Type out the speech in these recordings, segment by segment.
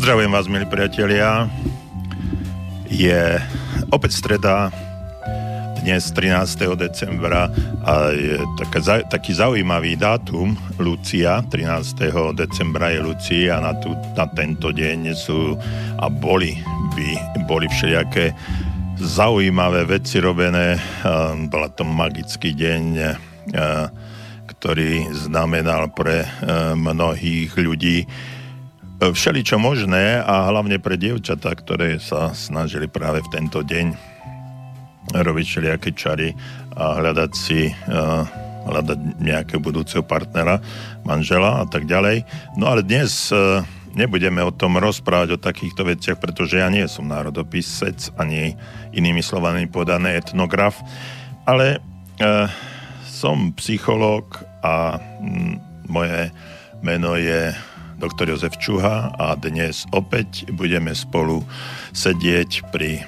Pozdravujem vás, milí priatelia. Je opäť streda, dnes 13. decembra a je taká, taký zaujímavý dátum, Lucia, 13. decembra je Lucia a na, tu, na tento deň sú a boli by boli všelijaké zaujímavé veci robené. Bola to magický deň, ktorý znamenal pre mnohých ľudí všeličo možné a hlavne pre dievčatá, ktoré sa snažili práve v tento deň robiť všelijaké čary a hľadať si hľadať nejakého budúceho partnera, manžela a tak ďalej. No ale dnes nebudeme o tom rozprávať o takýchto veciach, pretože ja nie som národopisec, ani inými slovami podaný etnograf, ale e, som psychológ a moje meno je doktor Jozef Čuha a dnes opäť budeme spolu sedieť pri,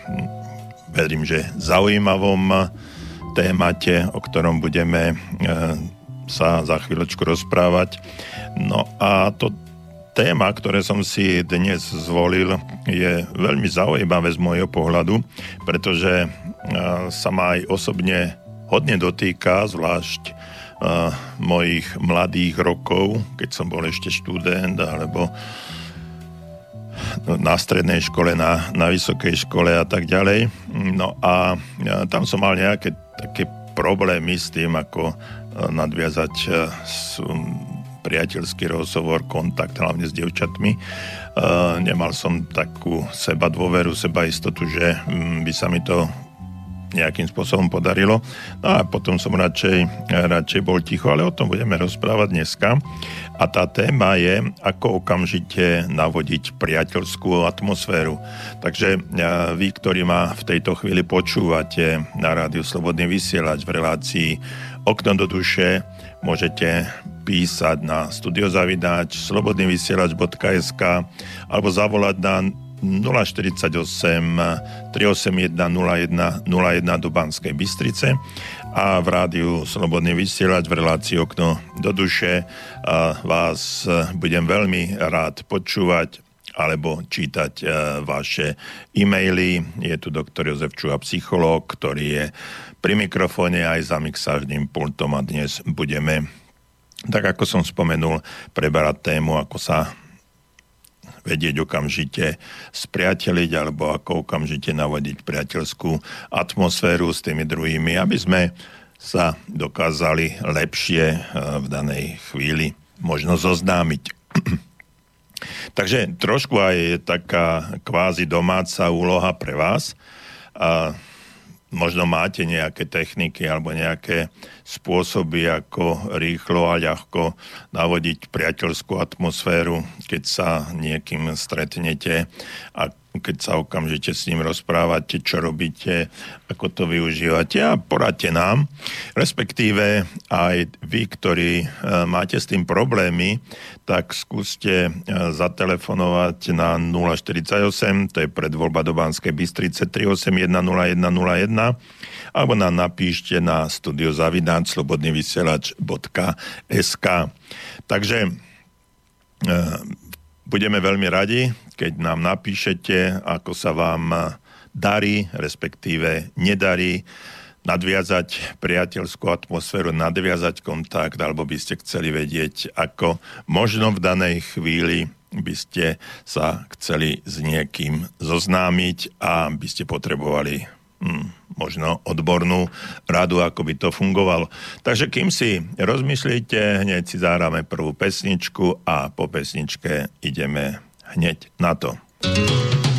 verím, že zaujímavom témate, o ktorom budeme e, sa za chvíľočku rozprávať. No a to téma, ktoré som si dnes zvolil, je veľmi zaujímavé z môjho pohľadu, pretože e, sa ma aj osobne hodne dotýka, zvlášť uh, mojich mladých rokov, keď som bol ešte študent alebo na strednej škole, na, na vysokej škole a tak ďalej. No a tam som mal nejaké také problémy s tým, ako nadviazať priateľský rozhovor, kontakt hlavne s devčatmi. Nemal som takú seba dôveru, seba istotu, že by sa mi to nejakým spôsobom podarilo. No a potom som radšej, radšej bol ticho, ale o tom budeme rozprávať dneska. A tá téma je, ako okamžite navodiť priateľskú atmosféru. Takže vy, ktorí ma v tejto chvíli počúvate na rádiu Slobodný vysielač v relácii Okno do duše, môžete písať na studiozavidáč slobodnyvysielač.sk alebo zavolať na 048 381 01 01 do Banskej Bystrice a v rádiu Slobodný vysielať v relácii Okno do duše vás budem veľmi rád počúvať alebo čítať e, vaše e-maily. Je tu doktor Jozef Čuha, psychológ, ktorý je pri mikrofóne aj za mixážnym pultom a dnes budeme, tak ako som spomenul, preberať tému, ako sa vedieť okamžite spriateliť alebo ako okamžite navodiť priateľskú atmosféru s tými druhými, aby sme sa dokázali lepšie eh, v danej chvíli možno zoznámiť. Takže trošku aj taká kvázi domáca úloha pre vás. A možno máte nejaké techniky alebo nejaké spôsoby, ako rýchlo a ľahko navodiť priateľskú atmosféru, keď sa niekým stretnete a keď sa okamžite s ním rozprávate, čo robíte, ako to využívate a poradte nám. Respektíve aj vy, ktorí e, máte s tým problémy, tak skúste e, zatelefonovať na 048, to je predvoľba do Banskej Bystrice 3810101 alebo nám napíšte na studiozavináč.slobodnyvysielač.sk Takže e, budeme veľmi radi, keď nám napíšete, ako sa vám darí, respektíve nedarí nadviazať priateľskú atmosféru, nadviazať kontakt, alebo by ste chceli vedieť, ako možno v danej chvíli by ste sa chceli s niekým zoznámiť a by ste potrebovali hm, možno odbornú radu, ako by to fungovalo. Takže kým si rozmyslíte, hneď si zahráme prvú pesničku a po pesničke ideme hneď na to. thank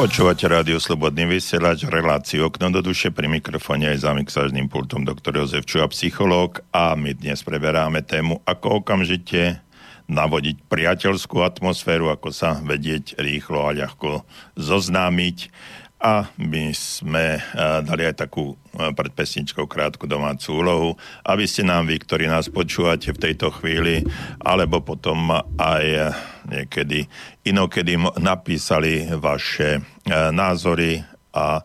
Počúvate rádio Slobodný vysielač, reláciu Okno do duše, pri mikrofóne aj za mixážným pultom doktor Jozef Čuha, psychológ. A my dnes preberáme tému, ako okamžite navodiť priateľskú atmosféru, ako sa vedieť rýchlo a ľahko zoznámiť. A my sme eh, dali aj takú eh, pred pesničkou krátku domácu úlohu, aby ste nám vy, ktorí nás počúvate v tejto chvíli, alebo potom aj eh, niekedy inokedy napísali vaše názory a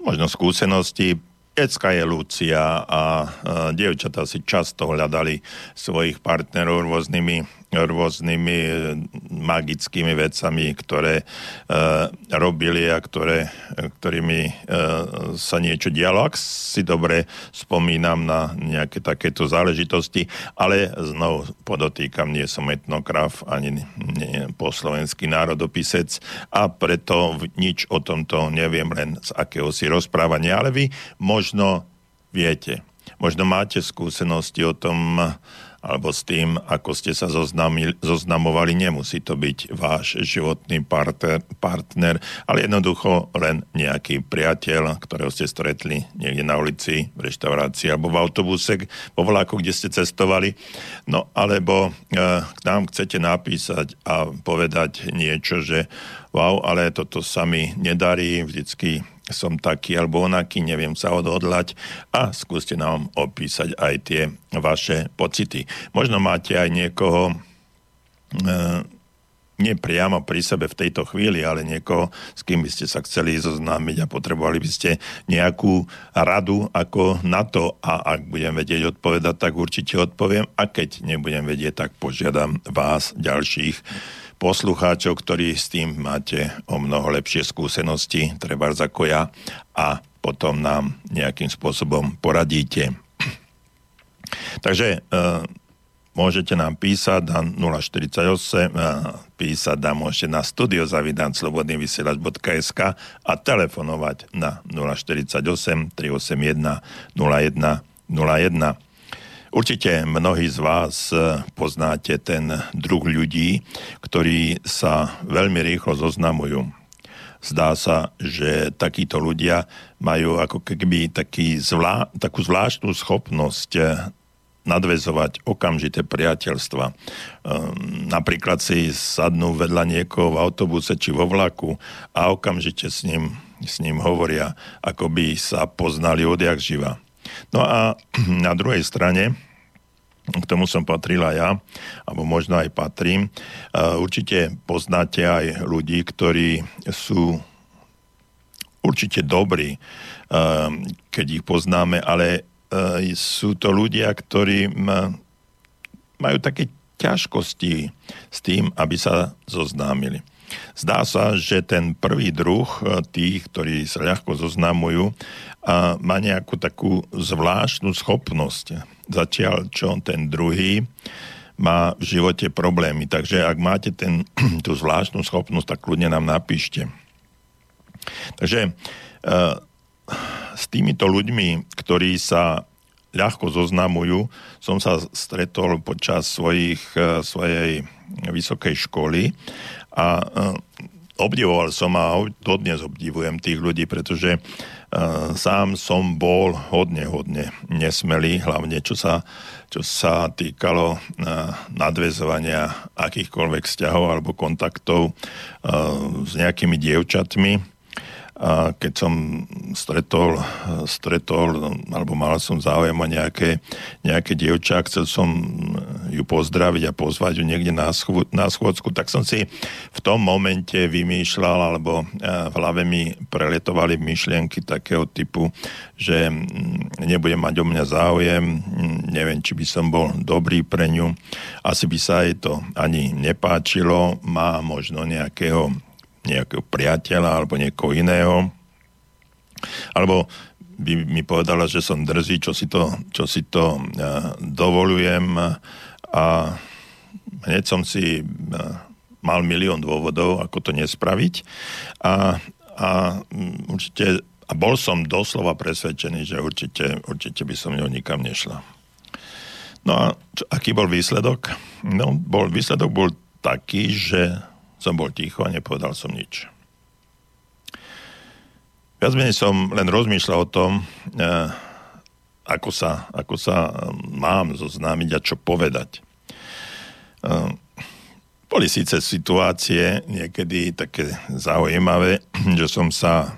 možno skúsenosti. Decka je Lucia a dievčatá si často hľadali svojich partnerov rôznymi rôznymi e, magickými vecami, ktoré e, robili a ktoré, ktorými e, sa niečo dialo. Ak si dobre spomínam na nejaké takéto záležitosti, ale znovu podotýkam, nie som etnograf ani nie, po slovenský národopisec a preto nič o tomto neviem len z akého si rozprávania, ale vy možno viete, možno máte skúsenosti o tom, alebo s tým, ako ste sa zoznamovali. Nemusí to byť váš životný partner, partner, ale jednoducho len nejaký priateľ, ktorého ste stretli niekde na ulici, v reštaurácii alebo v autobuse, vo vlaku, kde ste cestovali. No alebo e, k nám chcete napísať a povedať niečo, že wow, ale toto sa mi nedarí, vždycky som taký alebo onaký, neviem sa odhodlať a skúste nám opísať aj tie vaše pocity. Možno máte aj niekoho e, nie priamo pri sebe v tejto chvíli, ale niekoho, s kým by ste sa chceli zoznámiť a potrebovali by ste nejakú radu ako na to. A ak budem vedieť odpovedať, tak určite odpoviem. A keď nebudem vedieť, tak požiadam vás ďalších poslucháčov, ktorí s tým máte o mnoho lepšie skúsenosti, treba ako ja, a potom nám nejakým spôsobom poradíte. Takže e, môžete nám písať na 048, e, písať nám môžete na studiozavidanslobodnyvysielač.sk a telefonovať na 048 381 01 01. Určite mnohí z vás e, poznáte ten druh ľudí, ktorí sa veľmi rýchlo zoznamujú. Zdá sa, že takíto ľudia majú ako keby taký zvlá, takú zvláštnu schopnosť e, nadvezovať okamžité priateľstva. Ehm, napríklad si sadnú vedľa niekoho v autobuse či vo vlaku a okamžite s ním, s ním hovoria, ako by sa poznali odjak živa. No a na druhej strane k tomu som patrila ja, alebo možno aj patrím. Určite poznáte aj ľudí, ktorí sú určite dobrí, keď ich poznáme, ale sú to ľudia, ktorí majú také ťažkosti s tým, aby sa zoznámili. Zdá sa, že ten prvý druh tých, ktorí sa ľahko zoznamujú, má nejakú takú zvláštnu schopnosť Zatiaľ, čo ten druhý má v živote problémy. Takže ak máte ten, tú zvláštnu schopnosť, tak kľudne nám napíšte. Takže uh, s týmito ľuďmi, ktorí sa ľahko zoznamujú, som sa stretol počas svojich, uh, svojej vysokej školy a uh, obdivoval som a dodnes obdivujem tých ľudí, pretože sám som bol hodne, hodne nesmelý, hlavne čo sa, čo sa týkalo nadvezovania akýchkoľvek vzťahov alebo kontaktov s nejakými dievčatmi keď som stretol, stretol alebo mal som záujem o nejaké, nejaké dievča, chcel som ju pozdraviť a pozvať ju niekde na, schô, na schôdzku, tak som si v tom momente vymýšľal, alebo v hlave mi preletovali myšlienky takého typu, že nebudem mať o mňa záujem, neviem, či by som bol dobrý pre ňu, asi by sa jej to ani nepáčilo, má možno nejakého nejakého priateľa alebo niekoho iného. Alebo by mi povedala, že som drzý, čo si to, čo si to uh, dovolujem a hneď som si uh, mal milión dôvodov, ako to nespraviť a, a určite a bol som doslova presvedčený, že určite, určite by som ňou nikam nešla. No a čo, aký bol výsledok? No, bol, výsledok bol taký, že som bol ticho a nepovedal som nič. viac menej som len rozmýšľal o tom, uh, ako sa, ako sa mám zoznámiť a čo povedať. Uh, boli síce situácie niekedy také zaujímavé, že som sa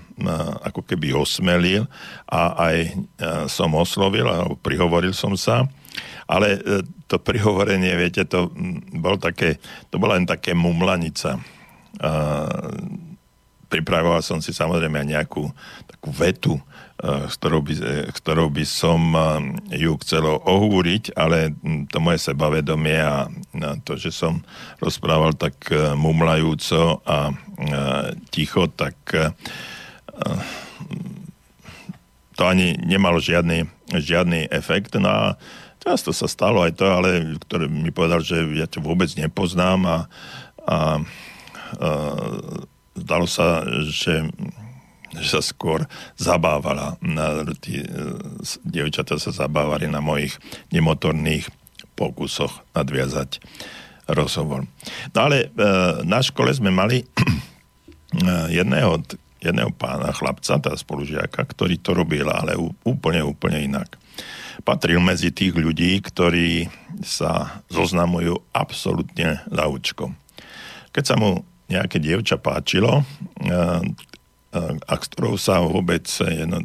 ako keby osmelil a aj som oslovil, alebo prihovoril som sa, ale e, to prihovorenie, viete, to, bol také, to bola len také mumlanica. Pripravoval som si samozrejme aj nejakú takú vetu, s ktorou by, ktorou by som ju chcel ohúriť, ale to moje sebavedomie a to, že som rozprával tak e, mumlajúco a ticho, tak e, to ani nemalo žiadny, žiadny efekt. No a často sa stalo aj to, ale ktorý mi povedal, že ja ťa vôbec nepoznám a, a, a zdalo sa, že že sa skôr zabávala. Na, tí, e, dievčatá sa zabávali na mojich nemotorných pokusoch nadviazať rozhovor. No ale e, na škole sme mali e, jedného, jedného pána, chlapca, tá spolužiaka, ktorý to robil, ale úplne, úplne inak. Patril medzi tých ľudí, ktorí sa zoznamujú absolútne ľaučkom. Keď sa mu nejaké dievča páčilo, e, a s ktorou sa vôbec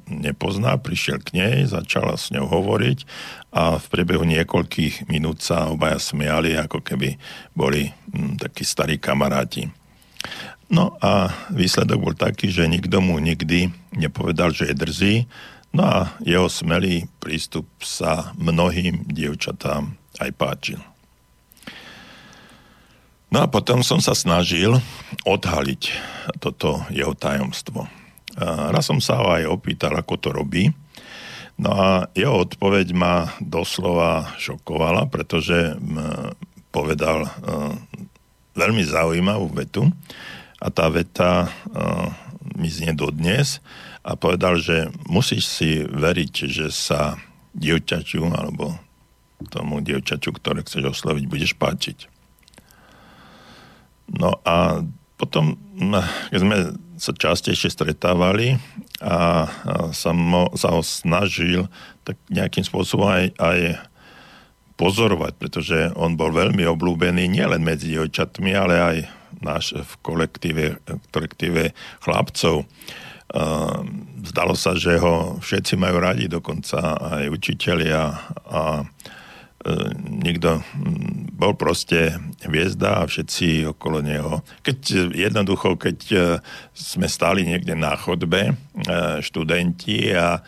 nepozná, prišiel k nej, začala s ňou hovoriť a v priebehu niekoľkých minút sa obaja smiali, ako keby boli hm, takí starí kamaráti. No a výsledok bol taký, že nikto mu nikdy nepovedal, že je drzý, no a jeho smelý prístup sa mnohým dievčatám aj páčil. No a potom som sa snažil odhaliť toto jeho tajomstvo. Raz som sa ho aj opýtal, ako to robí. No a jeho odpoveď ma doslova šokovala, pretože povedal veľmi zaujímavú vetu a tá veta mi znie dodnes a povedal, že musíš si veriť, že sa dievčaťu alebo tomu dievčaťu, ktoré chceš osloviť, budeš páčiť. No a potom, keď sme sa častejšie stretávali a som sa ho snažil tak nejakým spôsobom aj, aj pozorovať, pretože on bol veľmi oblúbený nielen medzi dievčatmi, ale aj náš v kolektíve, kolektíve chlapcov. Zdalo sa, že ho všetci majú radi, dokonca aj učitelia a niekto mm, bol proste hviezda a všetci okolo neho. Keď jednoducho, keď e, sme stáli niekde na chodbe, e, študenti a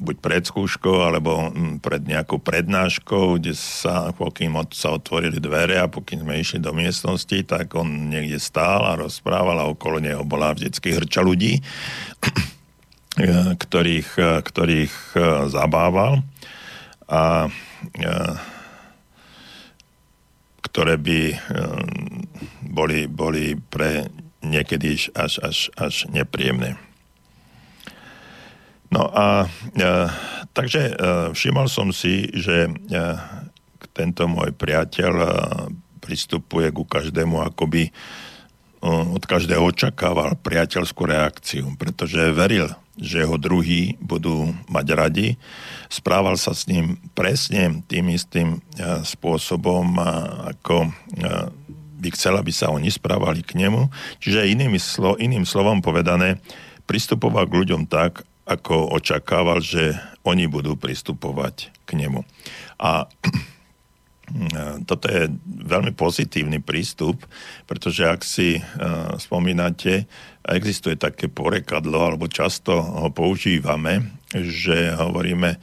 buď pred skúškou alebo mm, pred nejakou prednáškou, kde sa, pokým sa otvorili dvere a pokým sme išli do miestnosti, tak on niekde stál a rozprával a okolo neho bola vždycky hrča ľudí, ktorých, ktorých e, zabával a, ktoré by boli, boli pre niekedy až, až, až nepríjemné. No a, a takže a, všimol som si, že a, tento môj priateľ a, pristupuje ku každému akoby od každého očakával priateľskú reakciu, pretože veril, že ho druhí budú mať radi. Správal sa s ním presne tým istým e, spôsobom, ako e, by chcel, aby sa oni správali k nemu. Čiže iným, slo, iným slovom povedané, pristupoval k ľuďom tak, ako očakával, že oni budú pristupovať k nemu. A toto je veľmi pozitívny prístup, pretože ak si uh, spomínate, existuje také porekadlo, alebo často ho používame, že hovoríme,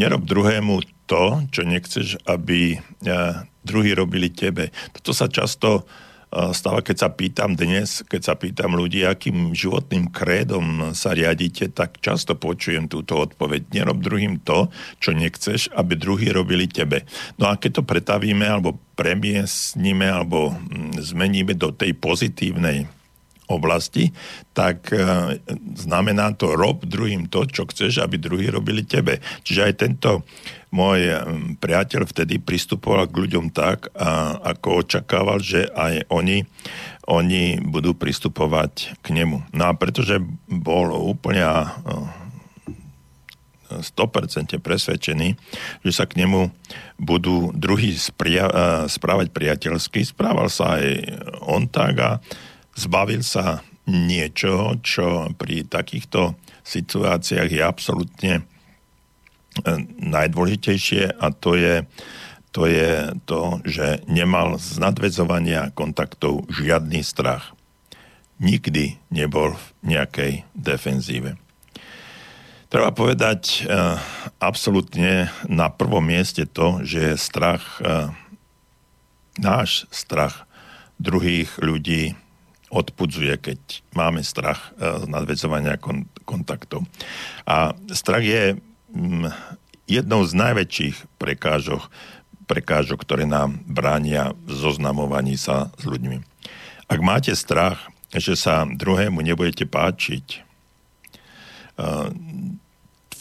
nerob druhému to, čo nechceš, aby uh, druhí robili tebe. Toto sa často stáva, keď sa pýtam dnes, keď sa pýtam ľudí, akým životným krédom sa riadite, tak často počujem túto odpoveď. Nerob druhým to, čo nechceš, aby druhí robili tebe. No a keď to pretavíme, alebo premiesníme, alebo mm, zmeníme do tej pozitívnej oblasti, tak e, znamená to rob druhým to, čo chceš, aby druhí robili tebe. Čiže aj tento môj priateľ vtedy pristupoval k ľuďom tak, a, ako očakával, že aj oni oni budú pristupovať k nemu. No a pretože bol úplne 100% presvedčený, že sa k nemu budú druhý spria- správať priateľsky. Správal sa aj on tak a zbavil sa niečoho, čo pri takýchto situáciách je absolútne e, najdôležitejšie a to je, to je to, že nemal z nadvezovania kontaktov žiadny strach. Nikdy nebol v nejakej defenzíve. Treba povedať uh, absolútne na prvom mieste to, že strach, uh, náš strach druhých ľudí odpudzuje, keď máme strach uh, z nadvezovania kon- kontaktov. A strach je jednou z najväčších prekážok, prekážok, ktoré nám bránia v zoznamovaní sa s ľuďmi. Ak máte strach, že sa druhému nebudete páčiť,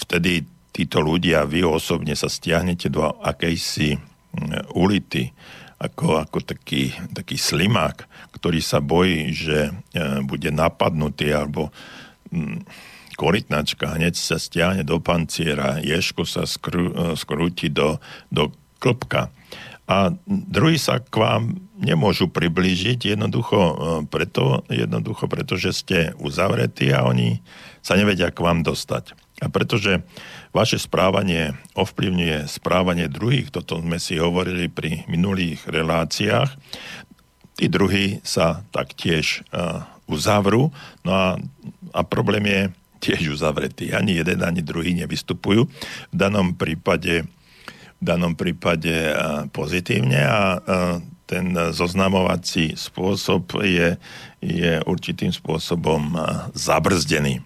vtedy títo ľudia, vy osobne sa stiahnete do akejsi mm, ulity, ako, ako taký, taký slimák, ktorý sa bojí, že e, bude napadnutý alebo mm, korytnačka hneď sa stiahne do panciera, ješko sa skru, e, skrúti do, do klpka. A druhý sa k vám nemôžu priblížiť jednoducho e, preto, jednoducho preto, že ste uzavretí a oni sa nevedia k vám dostať. A pretože vaše správanie ovplyvňuje správanie druhých, toto sme si hovorili pri minulých reláciách, tí druhí sa taktiež uh, uzavrú, no a, a problém je tiež uzavretý. Ani jeden, ani druhý nevystupujú. V danom prípade, v danom prípade uh, pozitívne a uh, ten zoznamovací spôsob je, je určitým spôsobom zabrzdený.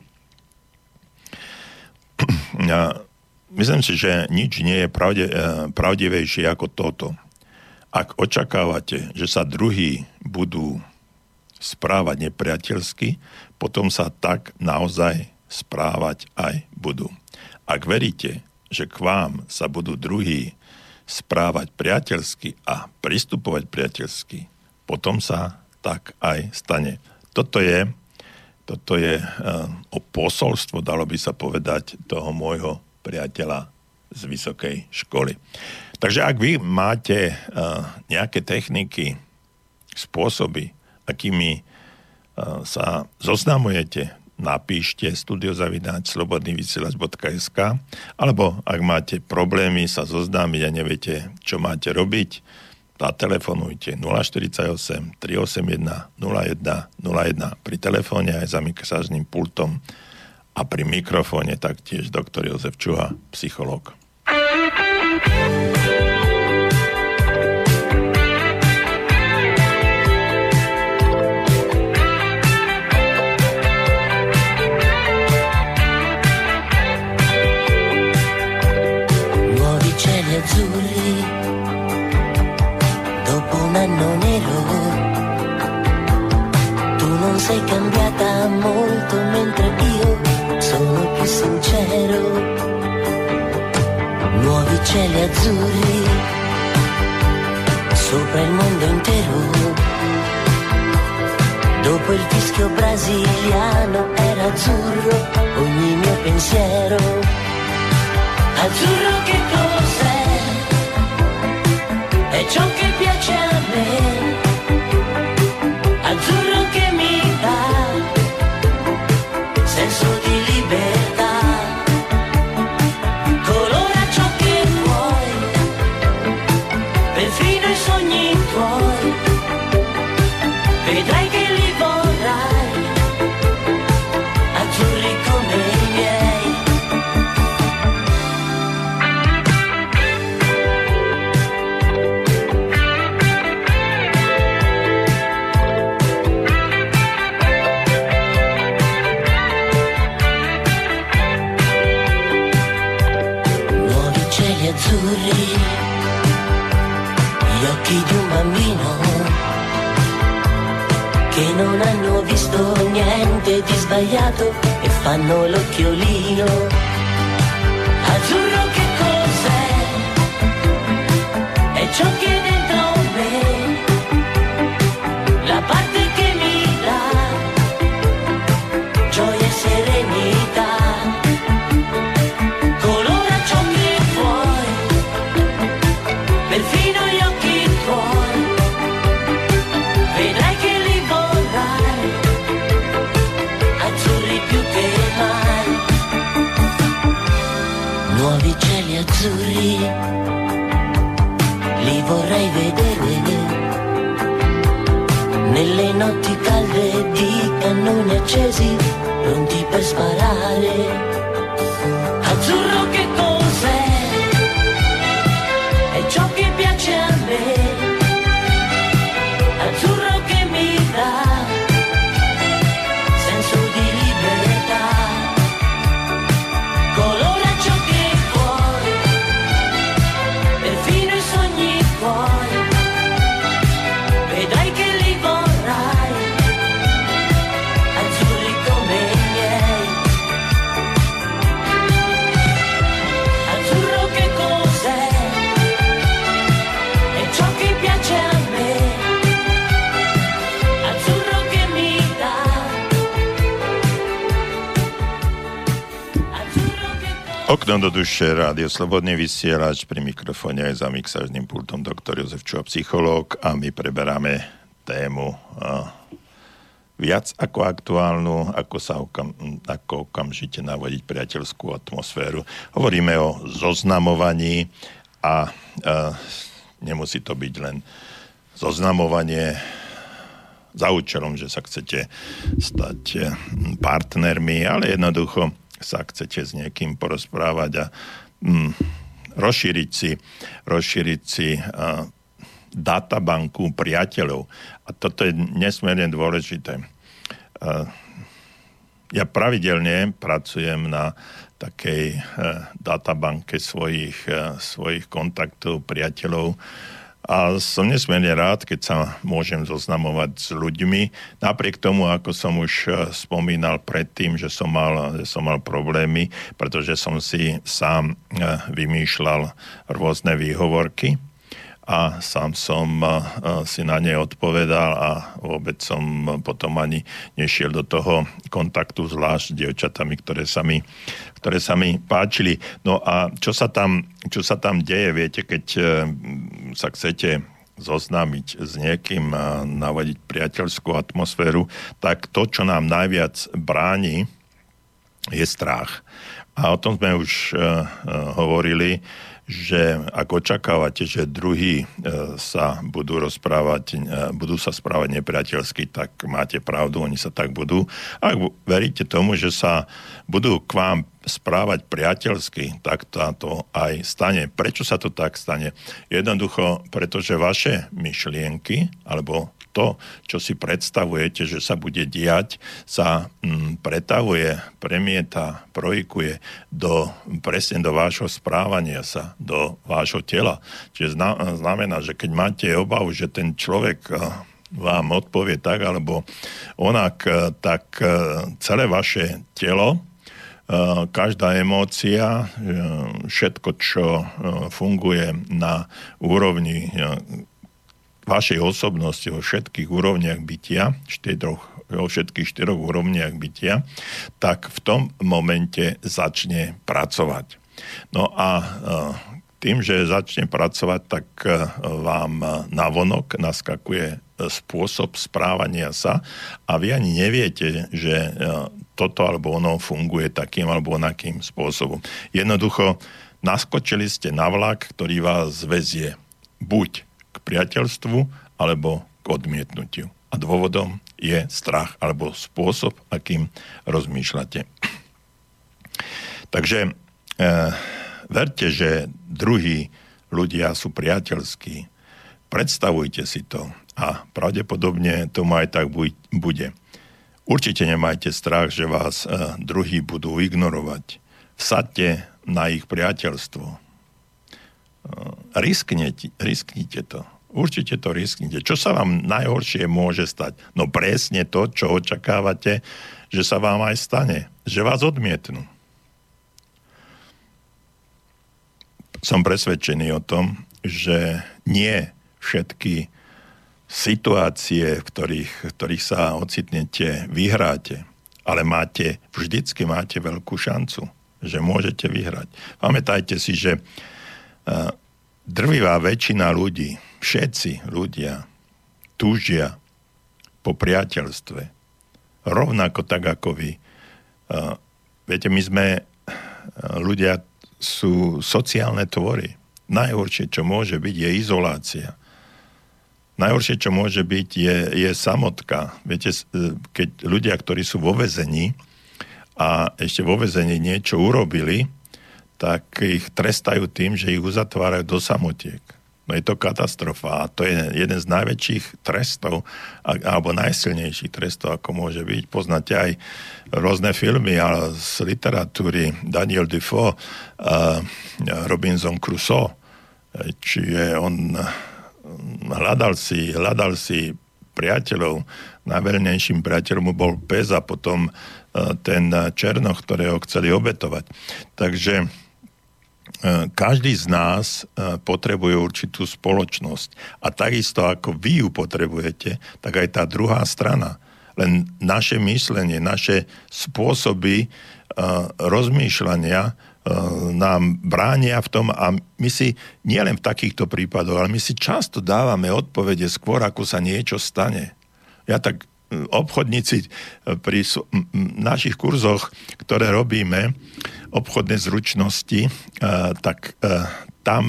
Ja myslím si, že nič nie je pravde, pravdivejšie ako toto. Ak očakávate, že sa druhí budú správať nepriateľsky, potom sa tak naozaj správať aj budú. Ak veríte, že k vám sa budú druhí správať priateľsky a pristupovať priateľsky, potom sa tak aj stane. Toto je toto je uh, o posolstvo, dalo by sa povedať, toho môjho priateľa z vysokej školy. Takže ak vy máte uh, nejaké techniky, spôsoby, akými uh, sa zoznamujete, napíšte studiozavináč slobodnývysielač.sk alebo ak máte problémy sa zoznámiť a neviete, čo máte robiť, zatelefonujte 048 381 01 01 pri telefóne aj za mixážnym pultom a pri mikrofóne taktiež doktor Jozef Čuha, psychológ. Sei cambiata molto mentre io sono più sincero. Nuovi cieli azzurri sopra il mondo intero. Dopo il fischio brasiliano era azzurro ogni mio pensiero. Azzurro che cos'è? È ciò che piace a me. Sbagliato e fanno l'occhiolino. Cannoni accesi, pronti per sparare. Okno do duše, rádio Slobodný vysielač, pri mikrofóne aj za mixážnym pultom doktor Jozef Čuha, psychológ a my preberáme tému uh, viac ako aktuálnu, ako sa okam, ako okamžite navodiť priateľskú atmosféru. Hovoríme o zoznamovaní a uh, nemusí to byť len zoznamovanie za účelom, že sa chcete stať partnermi, ale jednoducho sa chcete s niekým porozprávať a mm, rozšíriť si, rozšíriť si uh, databanku priateľov. A toto je nesmierne dôležité. Uh, ja pravidelne pracujem na takej uh, databanke svojich, uh, svojich kontaktov, priateľov, a som nesmierne rád, keď sa môžem zoznamovať s ľuďmi. Napriek tomu, ako som už e, spomínal predtým, že som mal, že som mal problémy, pretože som si sám e, vymýšľal rôzne výhovorky a sám som si na ne odpovedal a vôbec som potom ani nešiel do toho kontaktu zvlášť s dievčatami, ktoré sa mi, ktoré sa mi páčili. No a čo sa tam, čo sa tam deje, viete, keď e, sa chcete zoznámiť s niekým a navodiť priateľskú atmosféru, tak to, čo nám najviac bráni, je strach. A o tom sme už uh, hovorili, že ak očakávate, že druhí e, sa budú rozprávať, e, budú sa správať nepriateľsky, tak máte pravdu, oni sa tak budú. Ak veríte tomu, že sa budú k vám správať priateľsky, tak to aj stane. Prečo sa to tak stane? Jednoducho, pretože vaše myšlienky alebo to, čo si predstavujete, že sa bude diať, sa mm, pretavuje, premieta, projikuje do, presne do vášho správania sa, do vášho tela. Čiže znamená, že keď máte obavu, že ten človek eh, vám odpovie tak alebo onak, eh, tak eh, celé vaše telo, každá emócia, všetko, čo funguje na úrovni vašej osobnosti vo všetkých úrovniach bytia, štyroch, vo všetkých štyroch úrovniach bytia, tak v tom momente začne pracovať. No a e, tým, že začne pracovať, tak e, vám navonok naskakuje spôsob správania sa a vy ani neviete, že e, toto alebo ono funguje takým alebo onakým spôsobom. Jednoducho naskočili ste na vlak, ktorý vás vezie buď priateľstvu alebo k odmietnutiu. A dôvodom je strach alebo spôsob, akým rozmýšľate. Takže e, verte, že druhí ľudia sú priateľskí. Predstavujte si to a pravdepodobne to aj tak bude. Určite nemajte strach, že vás e, druhí budú ignorovať. Vsadte na ich priateľstvo. E, risknite, risknite to. Určite to risknite. Čo sa vám najhoršie môže stať? No presne to, čo očakávate, že sa vám aj stane. Že vás odmietnú. Som presvedčený o tom, že nie všetky situácie, v ktorých, v ktorých sa ocitnete, vyhráte, ale máte, vždycky máte veľkú šancu, že môžete vyhrať. Pamätajte si, že uh, drvivá väčšina ľudí, všetci ľudia túžia po priateľstve. Rovnako tak ako vy. Uh, viete, my sme uh, ľudia sú sociálne tvory. Najhoršie, čo môže byť, je izolácia. Najhoršie, čo môže byť, je, je samotka. Viete, keď ľudia, ktorí sú vo vezení a ešte vo vezení niečo urobili, tak ich trestajú tým, že ich uzatvárajú do samotiek. No je to katastrofa a to je jeden z najväčších trestov alebo najsilnejších trestov, ako môže byť. Poznáte aj rôzne filmy ale z literatúry Daniel Defoe, uh, Robinson Crusoe, čiže on hľadal si, hľadal si priateľov. Najverejnejším priateľom mu bol pes a potom uh, ten černoch, ktorého chceli obetovať. Takže každý z nás e, potrebuje určitú spoločnosť. A takisto ako vy ju potrebujete, tak aj tá druhá strana. Len naše myslenie, naše spôsoby e, rozmýšľania nám bránia v tom a my si nielen v takýchto prípadoch, ale my si často dávame odpovede skôr, ako sa niečo stane. Ja tak obchodníci pri našich kurzoch, ktoré robíme, obchodné zručnosti, tak tam,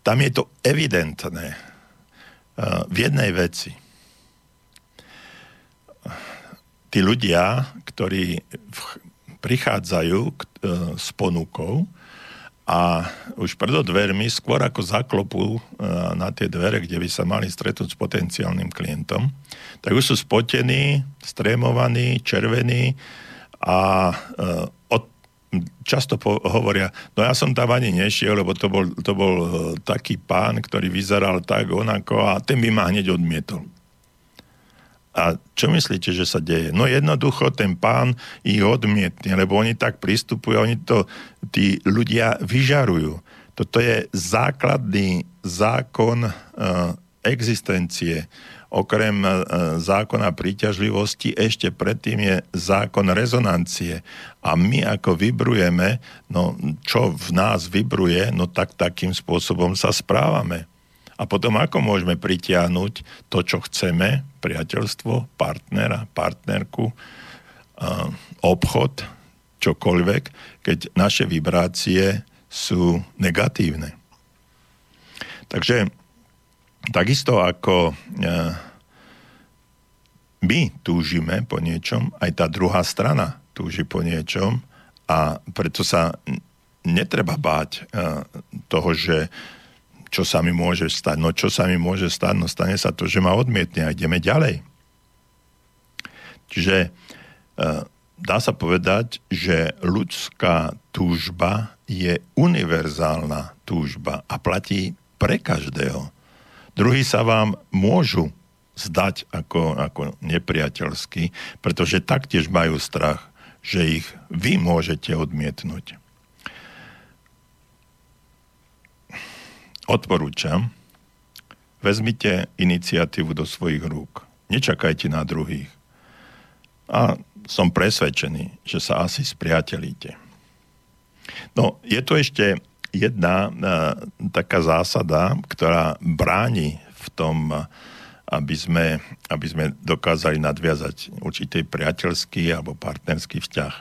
tam je to evidentné v jednej veci. Tí ľudia, ktorí prichádzajú e, s ponukou a už pred dvermi, skôr ako zaklopú e, na tie dvere, kde by sa mali stretnúť s potenciálnym klientom, tak už sú spotení, strémovaní, červení a e, od často po, hovoria, no ja som tam ani nešiel, lebo to bol, to bol e, taký pán, ktorý vyzeral tak onako a ten by ma hneď odmietol. A čo myslíte, že sa deje? No jednoducho ten pán ich odmietne, lebo oni tak pristupujú, oni to, tí ľudia vyžarujú. Toto je základný zákon uh, existencie okrem e, zákona príťažlivosti ešte predtým je zákon rezonancie. A my ako vybrujeme, no čo v nás vybruje, no tak takým spôsobom sa správame. A potom ako môžeme pritiahnuť to, čo chceme, priateľstvo, partnera, partnerku, obchod, čokoľvek, keď naše vibrácie sú negatívne. Takže Takisto ako e, my túžime po niečom, aj tá druhá strana túži po niečom a preto sa netreba báť e, toho, že čo sa mi môže stať. No čo sa mi môže stať? No stane sa to, že ma odmietne a ideme ďalej. Čiže e, dá sa povedať, že ľudská túžba je univerzálna túžba a platí pre každého. Druhí sa vám môžu zdať ako, ako nepriateľský, pretože taktiež majú strach, že ich vy môžete odmietnúť. Odporúčam, vezmite iniciatívu do svojich rúk. Nečakajte na druhých. A som presvedčený, že sa asi spriatelíte. No, je tu ešte jedna uh, taká zásada, ktorá bráni v tom, aby sme, aby sme dokázali nadviazať určitý priateľský alebo partnerský vzťah.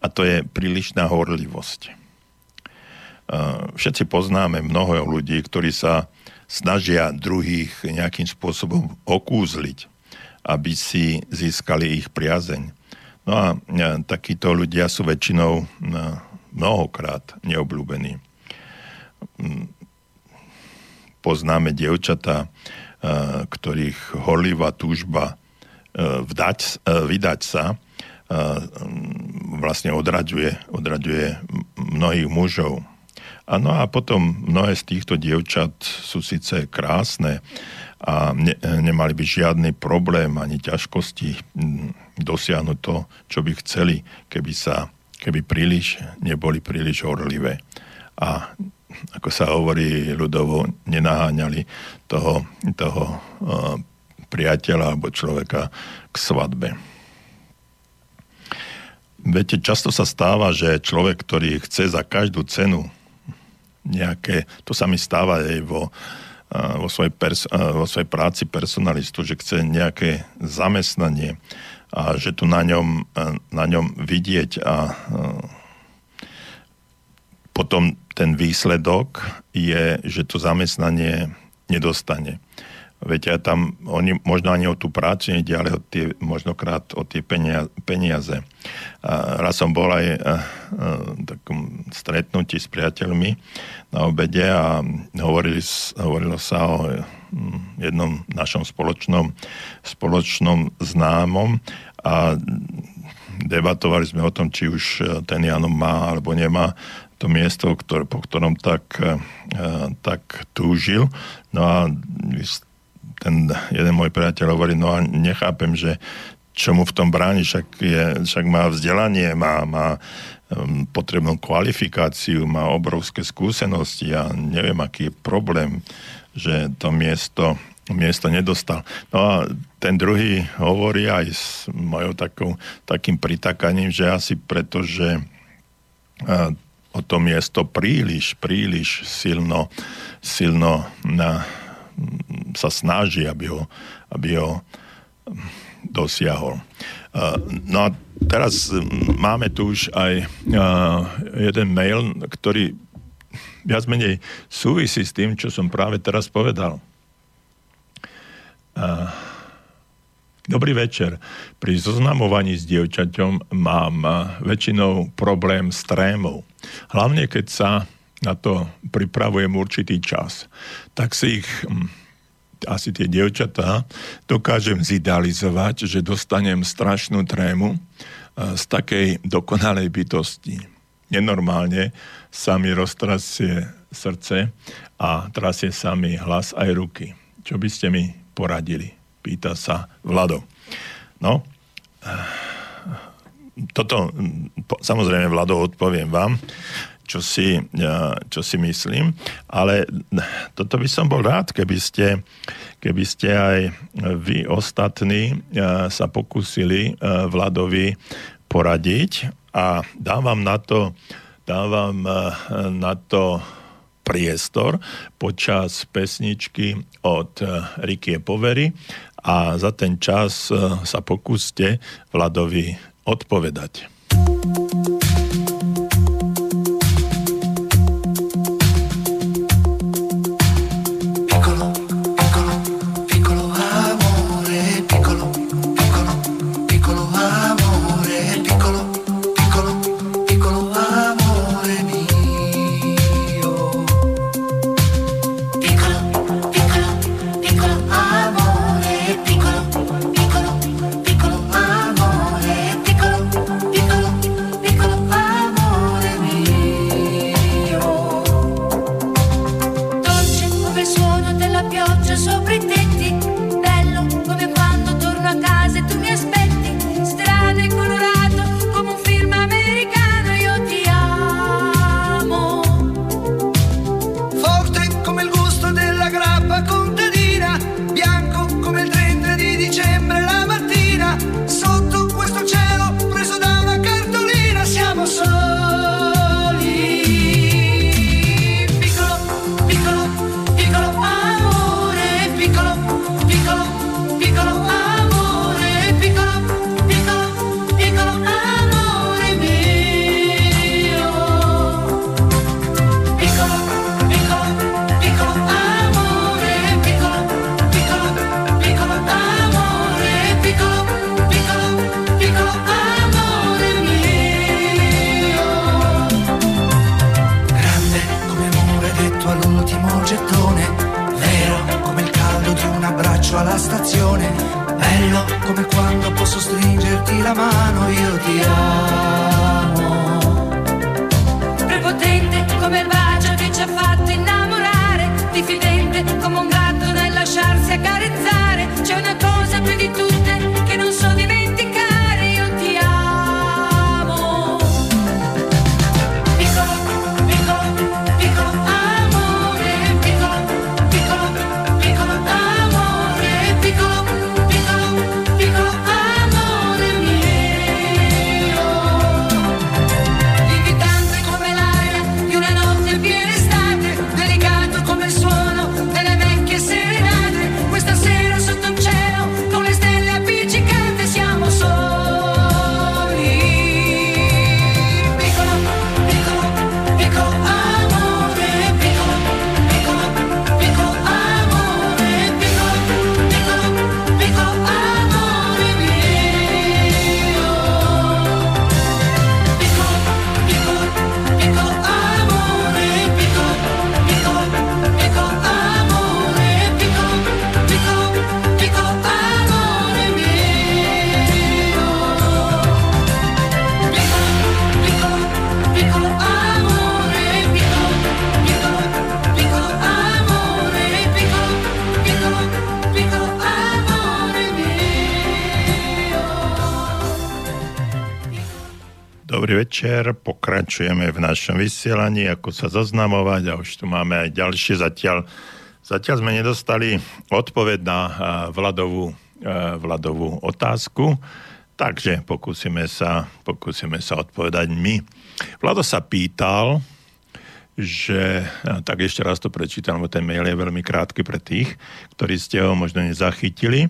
A to je prílišná horlivosť. Uh, všetci poznáme mnoho ľudí, ktorí sa snažia druhých nejakým spôsobom okúzliť, aby si získali ich priazeň. No a takíto ľudia sú väčšinou mnohokrát neobľúbení poznáme dievčatá, eh, ktorých horlivá túžba eh, vdať, eh, vydať sa vlastne odraďuje, odraďuje mnohých mužov. A no a potom mnohé z týchto dievčat sú síce krásne a ne, nemali by žiadny problém ani ťažkosti hm, dosiahnuť to, čo by chceli, keby sa keby príliš neboli príliš horlivé. A ako sa hovorí ľudovo, nenaháňali toho, toho uh, priateľa alebo človeka k svadbe. Viete, často sa stáva, že človek, ktorý chce za každú cenu nejaké, to sa mi stáva aj vo, vo, svojej pers- vo svojej práci personalistu, že chce nejaké zamestnanie a že tu na ňom, na ňom vidieť a potom ten výsledok je, že to zamestnanie nedostane. Veď aj tam oni možno ani o tú prácu nejde, ale o tie, možnokrát o tie peniaze. A raz som bol aj v takom stretnutí s priateľmi na obede a hovorili, hovorilo sa o hm, jednom našom spoločnom, spoločnom známom a debatovali sme o tom, či už ten Jano má alebo nemá to miesto, ktoré, po ktorom tak, tak túžil. No a ten jeden môj priateľ hovorí, no a nechápem, že čo mu v tom bráni, však, je, však má vzdelanie, má, má um, potrebnú kvalifikáciu, má obrovské skúsenosti a neviem, aký je problém, že to miesto, miesto nedostal. No a ten druhý hovorí aj s mojou takou, takým pritakaním, že asi preto, že uh, o to miesto príliš, príliš silno, silno na, sa snaží, aby ho, aby ho dosiahol. No a teraz máme tu už aj jeden mail, ktorý viac menej súvisí s tým, čo som práve teraz povedal. Dobrý večer. Pri zoznamovaní s dievčaťom mám väčšinou problém s trémou. Hlavne keď sa na to pripravujem určitý čas, tak si ich hm, asi tie dievčatá dokážem zidealizovať, že dostanem strašnú trému eh, z takej dokonalej bytosti. Nenormálne sa mi roztrasie srdce a trasie sa mi hlas aj ruky. Čo by ste mi poradili? Pýta sa Vlado. No, eh, toto, hm, samozrejme, Vlado, odpoviem vám čo si, čo si myslím. Ale toto by som bol rád, keby ste, keby ste aj vy ostatní sa pokúsili Vladovi poradiť a dávam na to, dávam na to priestor počas pesničky od Rikie Povery a za ten čas sa pokúste Vladovi odpovedať. Dobrý večer, pokračujeme v našom vysielaní, ako sa zaznamovať a už tu máme aj ďalšie. Zatiaľ, zatiaľ sme nedostali odpoveď na Vladovú, Vladovú otázku, takže pokúsime sa, pokúsime sa odpovedať my. Vlado sa pýtal, že, tak ešte raz to prečítam, lebo ten mail je veľmi krátky pre tých, ktorí ste ho možno nezachytili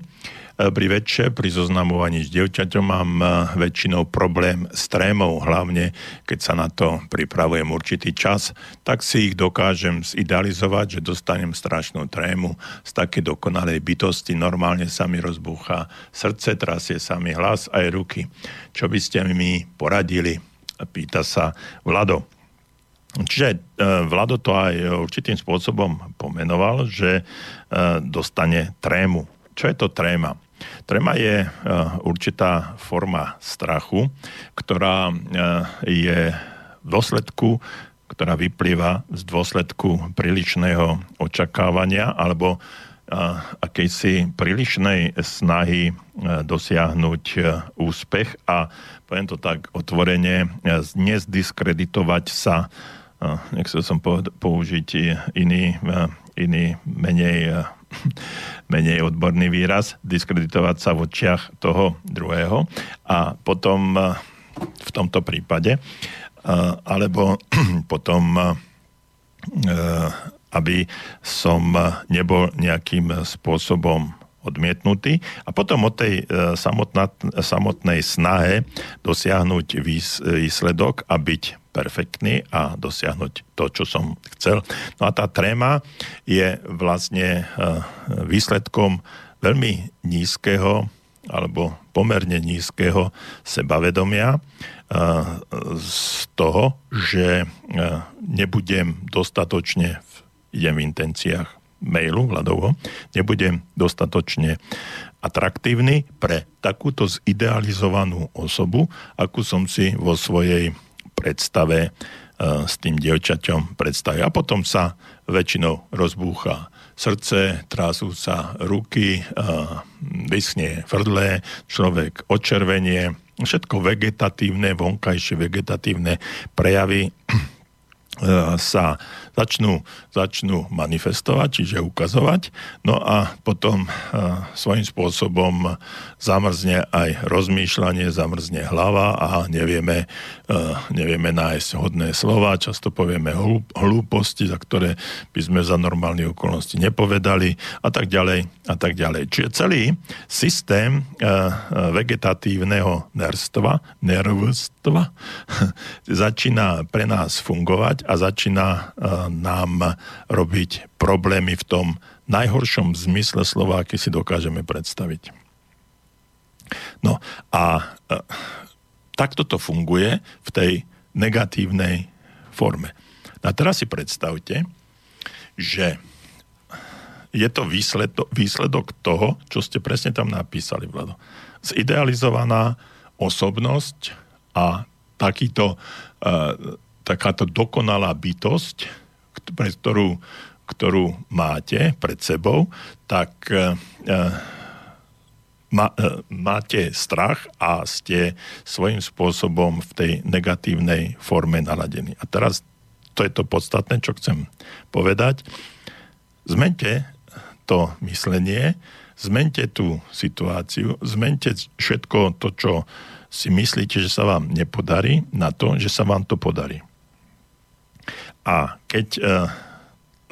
pri väčšie, pri zoznamovaní s dievčaťom mám e, väčšinou problém s trémou, hlavne keď sa na to pripravujem určitý čas, tak si ich dokážem zidealizovať, že dostanem strašnú trému z také dokonalej bytosti, normálne sa mi rozbúcha srdce, trasie sa mi hlas aj ruky. Čo by ste mi poradili? Pýta sa Vlado. Čiže e, Vlado to aj určitým spôsobom pomenoval, že e, dostane trému. Čo je to tréma? Trema je uh, určitá forma strachu, ktorá uh, je v dôsledku, ktorá vyplýva z dôsledku prílišného očakávania alebo uh, akejsi prílišnej snahy dosiahnuť úspech a poviem to tak otvorene, nezdiskreditovať sa, nechcel som použiť iný, iný menej menej odborný výraz, diskreditovať sa v očiach toho druhého. A potom eh, v tomto prípade, eh, alebo potom eh, aby som nebol nejakým spôsobom odmietnutý. A potom o tej samotná, samotnej snahe dosiahnuť výsledok a byť perfektný a dosiahnuť to, čo som chcel. No a tá tréma je vlastne e, výsledkom veľmi nízkeho alebo pomerne nízkeho sebavedomia e, z toho, že e, nebudem dostatočne, idem v intenciách mailu Vladovo, nebudem dostatočne atraktívny pre takúto zidealizovanú osobu, akú som si vo svojej predstave e, s tým dievčaťom predstaví. A potom sa väčšinou rozbúcha srdce, trású sa ruky, e, vyschne frdlé, človek očervenie, všetko vegetatívne, vonkajšie vegetatívne prejavy sa začnú, začnú manifestovať, čiže ukazovať, no a potom uh, svojím spôsobom zamrzne aj rozmýšľanie, zamrzne hlava a nevieme, uh, nevieme nájsť hodné slova, často povieme hlúposti, za ktoré by sme za normálne okolnosti nepovedali a tak ďalej a tak ďalej. Čiže celý systém uh, vegetatívneho nerstva, nervstva začína pre nás fungovať a začína nám robiť problémy v tom najhoršom zmysle slova, aký si dokážeme predstaviť. No a e, takto to funguje v tej negatívnej forme. A teraz si predstavte, že je to výsledok, výsledok toho, čo ste presne tam napísali, Vlado. Zidealizovaná osobnosť a takýto, uh, takáto dokonalá bytosť pre ktorú, ktorú máte pred sebou, tak e, e má, e, máte strach a ste svojím spôsobom v tej negatívnej forme naladení. A teraz to je to podstatné, čo chcem povedať. Zmente to myslenie, zmente tú situáciu, zmente všetko to, čo si myslíte, že sa vám nepodarí, na to, že sa vám to podarí. A keď, e,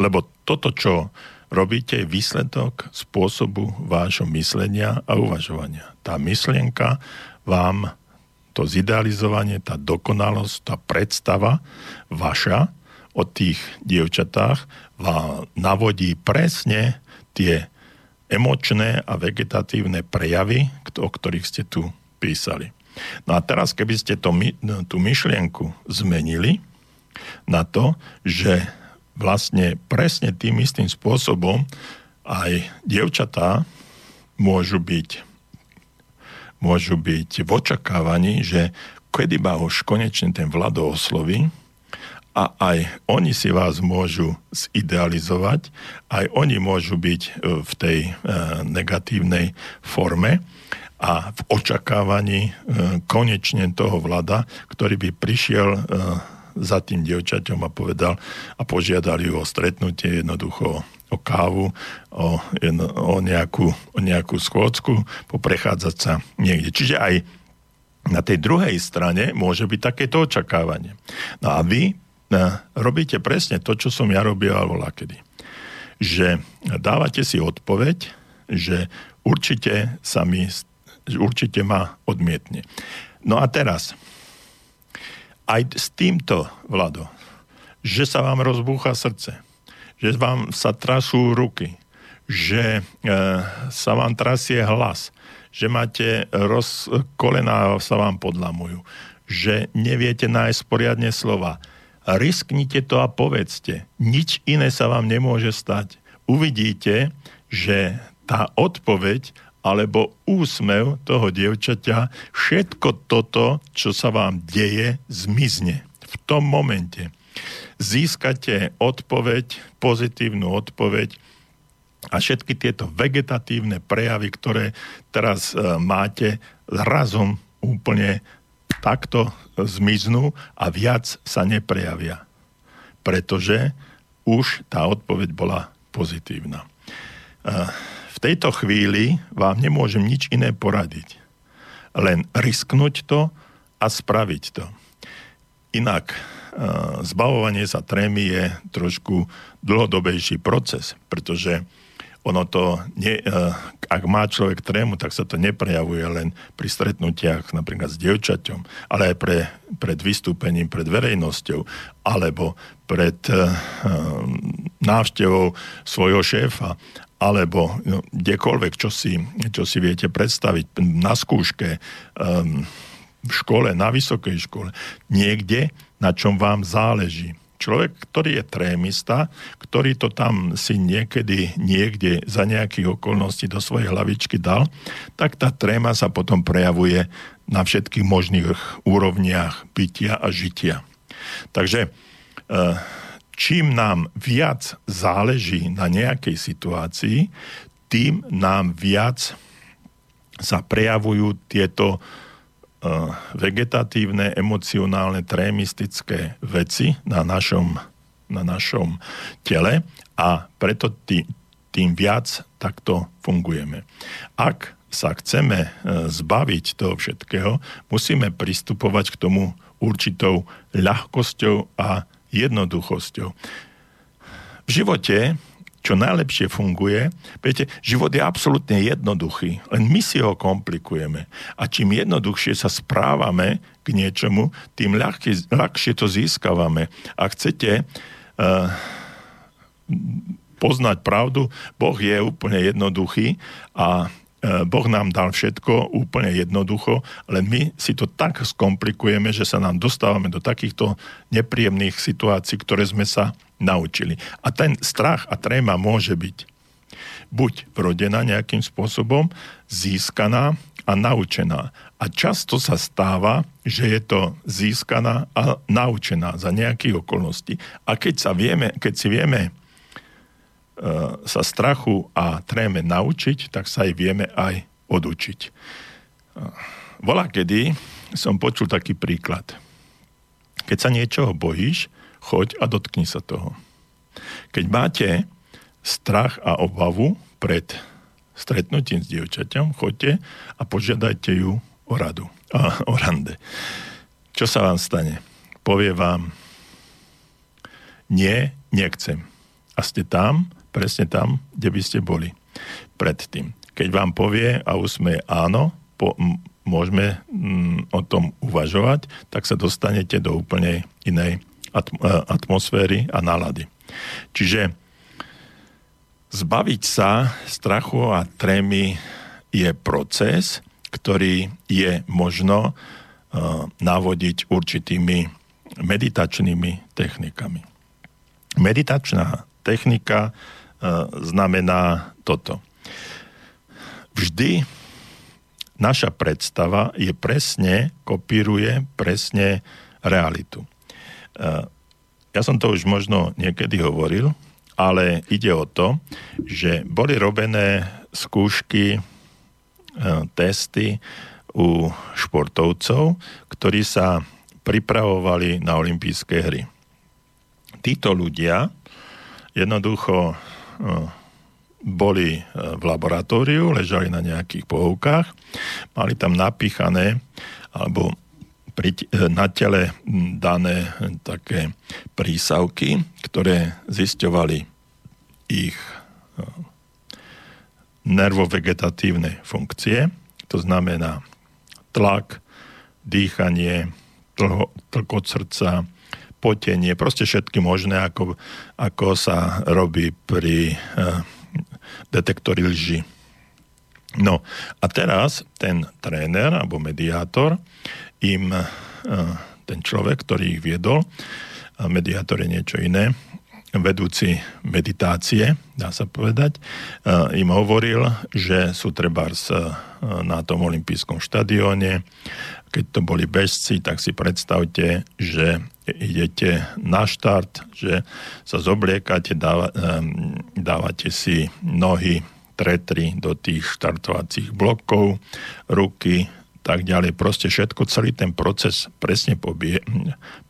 lebo toto, čo robíte, je výsledok spôsobu vášho myslenia a uvažovania. Tá myšlienka vám to zidealizovanie, tá dokonalosť, tá predstava vaša o tých dievčatách vám navodí presne tie emočné a vegetatívne prejavy, o ktorých ste tu písali. No a teraz, keby ste to, tú myšlienku zmenili, na to, že vlastne presne tým istým spôsobom aj dievčatá môžu byť, môžu byť v očakávaní, že kedy ma už konečne ten Vlado osloví a aj oni si vás môžu zidealizovať, aj oni môžu byť e, v tej e, negatívnej forme a v očakávaní konečne toho vlada, ktorý by prišiel za tým dievčaťom a povedal a požiadal ju o stretnutie jednoducho o kávu, o, jedno, o, nejakú, o nejakú schôdzku, poprechádzať sa niekde. Čiže aj na tej druhej strane môže byť takéto očakávanie. No a vy ne, robíte presne to, čo som ja robil alebo kedy. Že dávate si odpoveď, že určite sa mi, určite ma odmietne. No a teraz, aj s týmto, Vlado, že sa vám rozbúcha srdce, že vám sa trasú ruky, že e, sa vám trasie hlas, že máte roz, kolená sa vám podlamujú, že neviete nájsť poriadne slova. Risknite to a povedzte. Nič iné sa vám nemôže stať. Uvidíte, že tá odpoveď alebo úsmev toho dievčaťa, všetko toto, čo sa vám deje, zmizne. V tom momente získate odpoveď, pozitívnu odpoveď a všetky tieto vegetatívne prejavy, ktoré teraz e, máte, razom úplne takto zmiznú a viac sa neprejavia. Pretože už tá odpoveď bola pozitívna. E, v tejto chvíli vám nemôžem nič iné poradiť. Len risknúť to a spraviť to. Inak, e, zbavovanie sa trémy je trošku dlhodobejší proces, pretože ono to, nie, e, ak má človek trému, tak sa to neprejavuje len pri stretnutiach napríklad s dievčaťom, ale aj pre, pred vystúpením pred verejnosťou, alebo pred uh, návštevou svojho šéfa, alebo no, kdekoľvek, čo si, čo si viete predstaviť na skúške, um, v škole, na vysokej škole, niekde, na čom vám záleží. Človek, ktorý je trémista, ktorý to tam si niekedy niekde za nejakých okolností do svojej hlavičky dal, tak tá tréma sa potom prejavuje na všetkých možných úrovniach bytia a žitia. Takže uh, čím nám viac záleží na nejakej situácii, tým nám viac sa prejavujú tieto uh, vegetatívne, emocionálne, trémistické veci na našom, na našom tele a preto tý, tým viac takto fungujeme. Ak sa chceme uh, zbaviť toho všetkého, musíme pristupovať k tomu určitou ľahkosťou a jednoduchosťou. V živote, čo najlepšie funguje, viete, život je absolútne jednoduchý, len my si ho komplikujeme. A čím jednoduchšie sa správame k niečomu, tým ľahšie, ľahšie to získavame. A chcete uh, poznať pravdu, Boh je úplne jednoduchý a boh nám dal všetko úplne jednoducho, len my si to tak skomplikujeme, že sa nám dostávame do takýchto nepríjemných situácií, ktoré sme sa naučili. A ten strach a tréma môže byť buď vrodená nejakým spôsobom, získaná a naučená. A často sa stáva, že je to získaná a naučená za nejakých okolností. A keď, sa vieme, keď si vieme E, sa strachu a tréme naučiť, tak sa aj vieme aj odučiť. E, Volá kedy som počul taký príklad. Keď sa niečoho bojíš, choď a dotkni sa toho. Keď máte strach a obavu pred stretnutím s dievčaťom, choďte a požiadajte ju o radu, a, o rande. Čo sa vám stane? Povie vám, nie, nechcem. A ste tam, presne tam, kde by ste boli predtým. Keď vám povie a usmeje áno, po, môžeme m- o tom uvažovať, tak sa dostanete do úplne inej e, atmosféry a nálady. Čiže zbaviť sa strachu a trémy je proces, ktorý je možno uh, navodiť určitými meditačnými technikami. Meditačná technika znamená toto. Vždy naša predstava je presne, kopíruje presne realitu. Ja som to už možno niekedy hovoril, ale ide o to, že boli robené skúšky testy u športovcov, ktorí sa pripravovali na olympijské hry. Títo ľudia jednoducho boli v laboratóriu, ležali na nejakých pohovkách, mali tam napíchané alebo pri, na tele dané také prísavky, ktoré zisťovali ich nervovegetatívne funkcie, to znamená tlak, dýchanie, tlho, tlkot srdca, potenie, proste všetky možné, ako, ako sa robí pri uh, detektori lži. No a teraz ten tréner alebo mediátor im, uh, ten človek, ktorý ich viedol, mediátor je niečo iné, vedúci meditácie, dá sa povedať, im hovoril, že sú trebárs na tom olympijskom štadióne. Keď to boli bežci, tak si predstavte, že idete na štart, že sa zobliekate, dáva, dávate si nohy tretri do tých štartovacích blokov, ruky, tak ďalej. Proste všetko, celý ten proces presne pobie,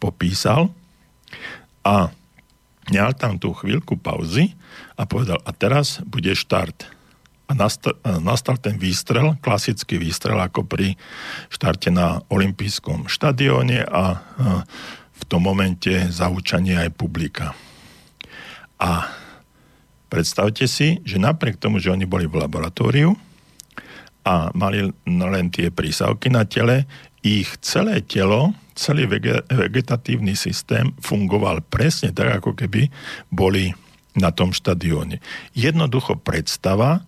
popísal a Měl tam tú chvíľku pauzy a povedal, a teraz bude štart. A nastal, nastal ten výstrel, klasický výstrel ako pri štarte na olympijskom štadióne a v tom momente zaučanie aj publika. A predstavte si, že napriek tomu, že oni boli v laboratóriu a mali len tie prísavky na tele, ich celé telo celý vegetatívny systém fungoval presne tak, ako keby boli na tom štadióne. Jednoducho predstava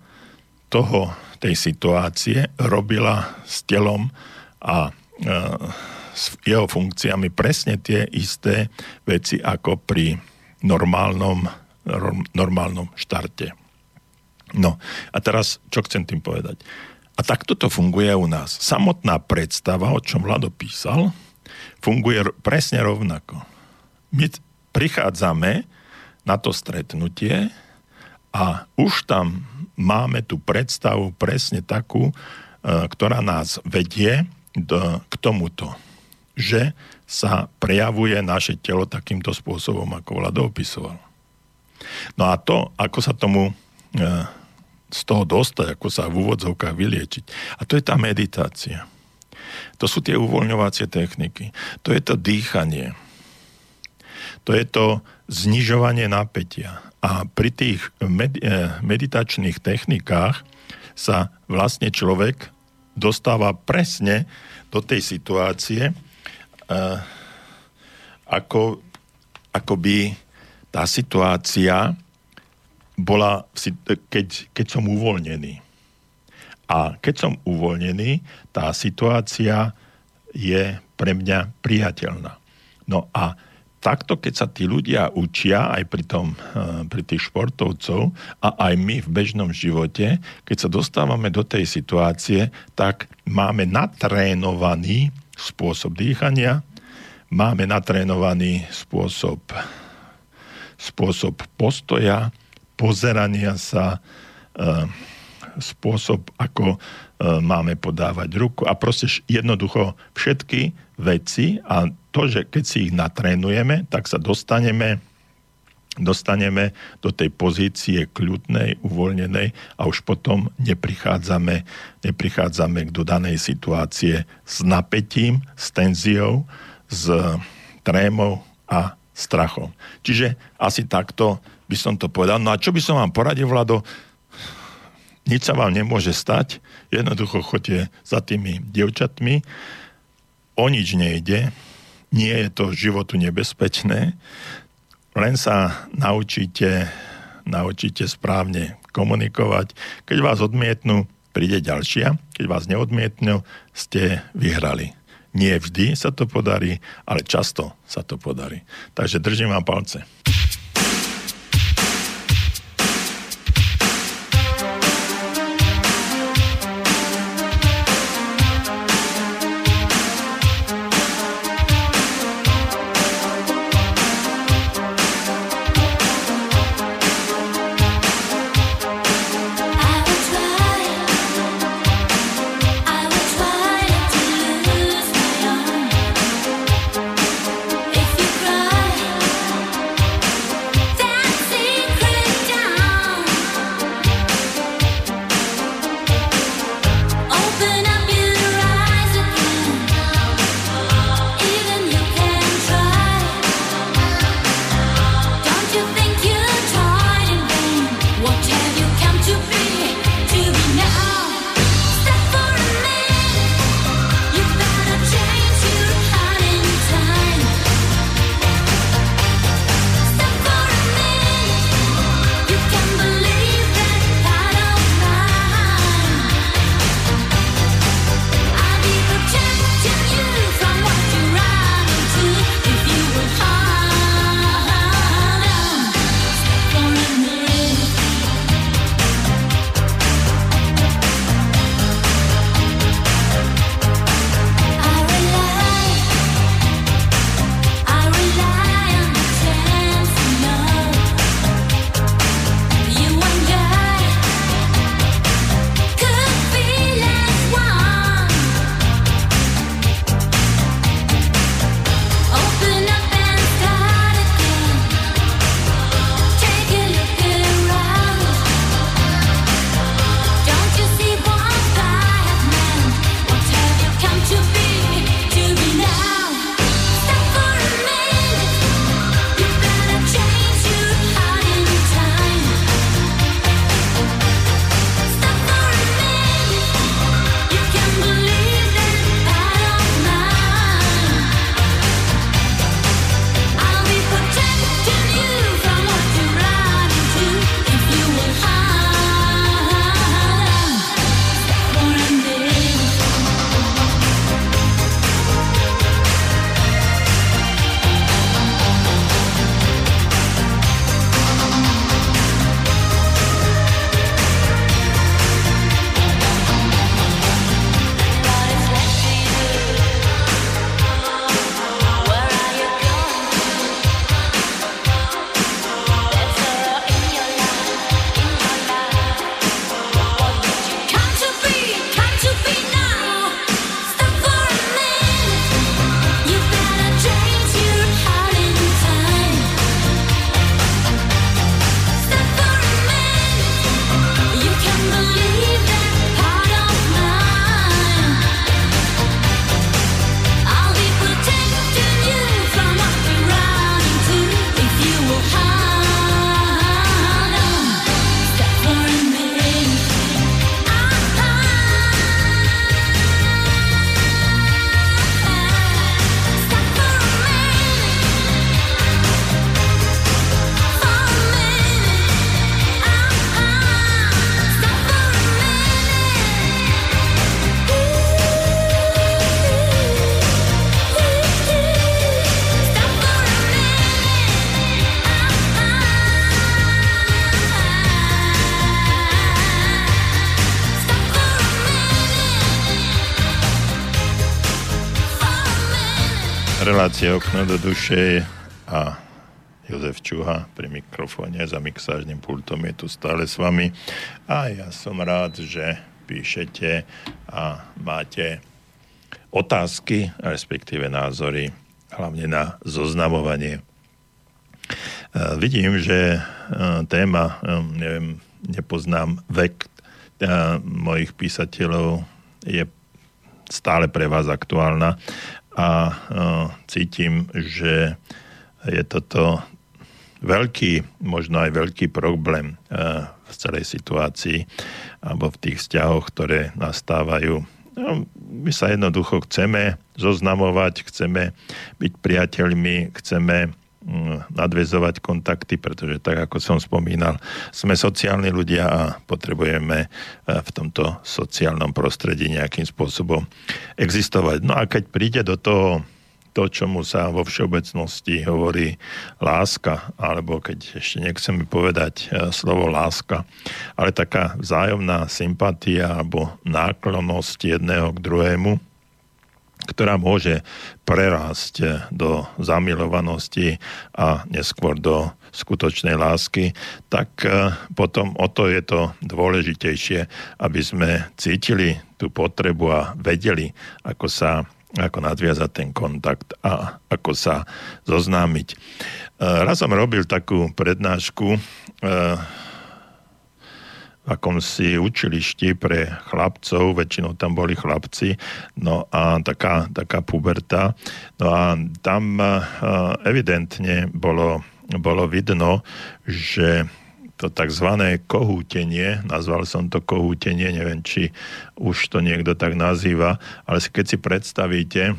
toho, tej situácie robila s telom a e, s jeho funkciami presne tie isté veci ako pri normálnom, normálnom štarte. No a teraz, čo chcem tým povedať? A takto to funguje u nás. Samotná predstava, o čom Vlado písal, funguje presne rovnako. My prichádzame na to stretnutie a už tam máme tú predstavu presne takú, e, ktorá nás vedie k tomuto, že sa prejavuje naše telo takýmto spôsobom, ako Vlado opisoval. No a to, ako sa tomu e, z toho dostať, ako sa v úvodzovkách vyliečiť. A to je tá meditácia. To sú tie uvoľňovacie techniky. To je to dýchanie. To je to znižovanie napätia. A pri tých med- eh, meditačných technikách sa vlastne človek dostáva presne do tej situácie, uh, ako, ako by tá situácia bola, keď, keď som uvoľnený. A keď som uvoľnený, tá situácia je pre mňa priateľná. No a takto, keď sa tí ľudia učia aj pri, tom, eh, pri tých športovcov a aj my v bežnom živote, keď sa dostávame do tej situácie, tak máme natrénovaný spôsob dýchania, máme natrénovaný spôsob, spôsob postoja, pozerania sa, eh, spôsob, ako e, máme podávať ruku a proste jednoducho všetky veci a to, že keď si ich natrénujeme, tak sa dostaneme dostaneme do tej pozície kľudnej, uvoľnenej a už potom neprichádzame, neprichádzame k dodanej situácie s napätím, s tenziou, s trémou a strachom. Čiže asi takto by som to povedal. No a čo by som vám poradil, Vlado? nič sa vám nemôže stať, jednoducho chodte za tými dievčatmi, o nič nejde, nie je to životu nebezpečné, len sa naučíte, naučíte správne komunikovať. Keď vás odmietnú, príde ďalšia. Keď vás neodmietnú, ste vyhrali. Nie vždy sa to podarí, ale často sa to podarí. Takže držím vám palce. Relácie Okno do duše a Jozef Čuha pri mikrofóne za mixážnym pultom je tu stále s vami a ja som rád, že píšete a máte otázky, respektíve názory, hlavne na zoznamovanie. E, vidím, že e, téma, e, neviem, nepoznám vek mojich písateľov, je stále pre vás aktuálna a uh, cítim, že je toto veľký, možno aj veľký problém uh, v celej situácii alebo v tých vzťahoch, ktoré nastávajú. No, my sa jednoducho chceme zoznamovať, chceme byť priateľmi, chceme nadvezovať kontakty, pretože tak ako som spomínal, sme sociálni ľudia a potrebujeme e, v tomto sociálnom prostredí nejakým spôsobom existovať. No a keď príde do toho to, čomu sa vo všeobecnosti hovorí láska, alebo keď ešte nechceme povedať e, slovo láska, ale taká vzájomná sympatia alebo náklonnosť jedného k druhému, ktorá môže prerásť do zamilovanosti a neskôr do skutočnej lásky, tak e, potom o to je to dôležitejšie, aby sme cítili tú potrebu a vedeli, ako sa ako nadviazať ten kontakt a ako sa zoznámiť. E, raz som robil takú prednášku e, akomsi učilišti pre chlapcov, väčšinou tam boli chlapci, no a taká, taká puberta. No a tam evidentne bolo, bolo vidno, že to tzv. kohútenie, nazval som to kohútenie, neviem, či už to niekto tak nazýva, ale keď si predstavíte,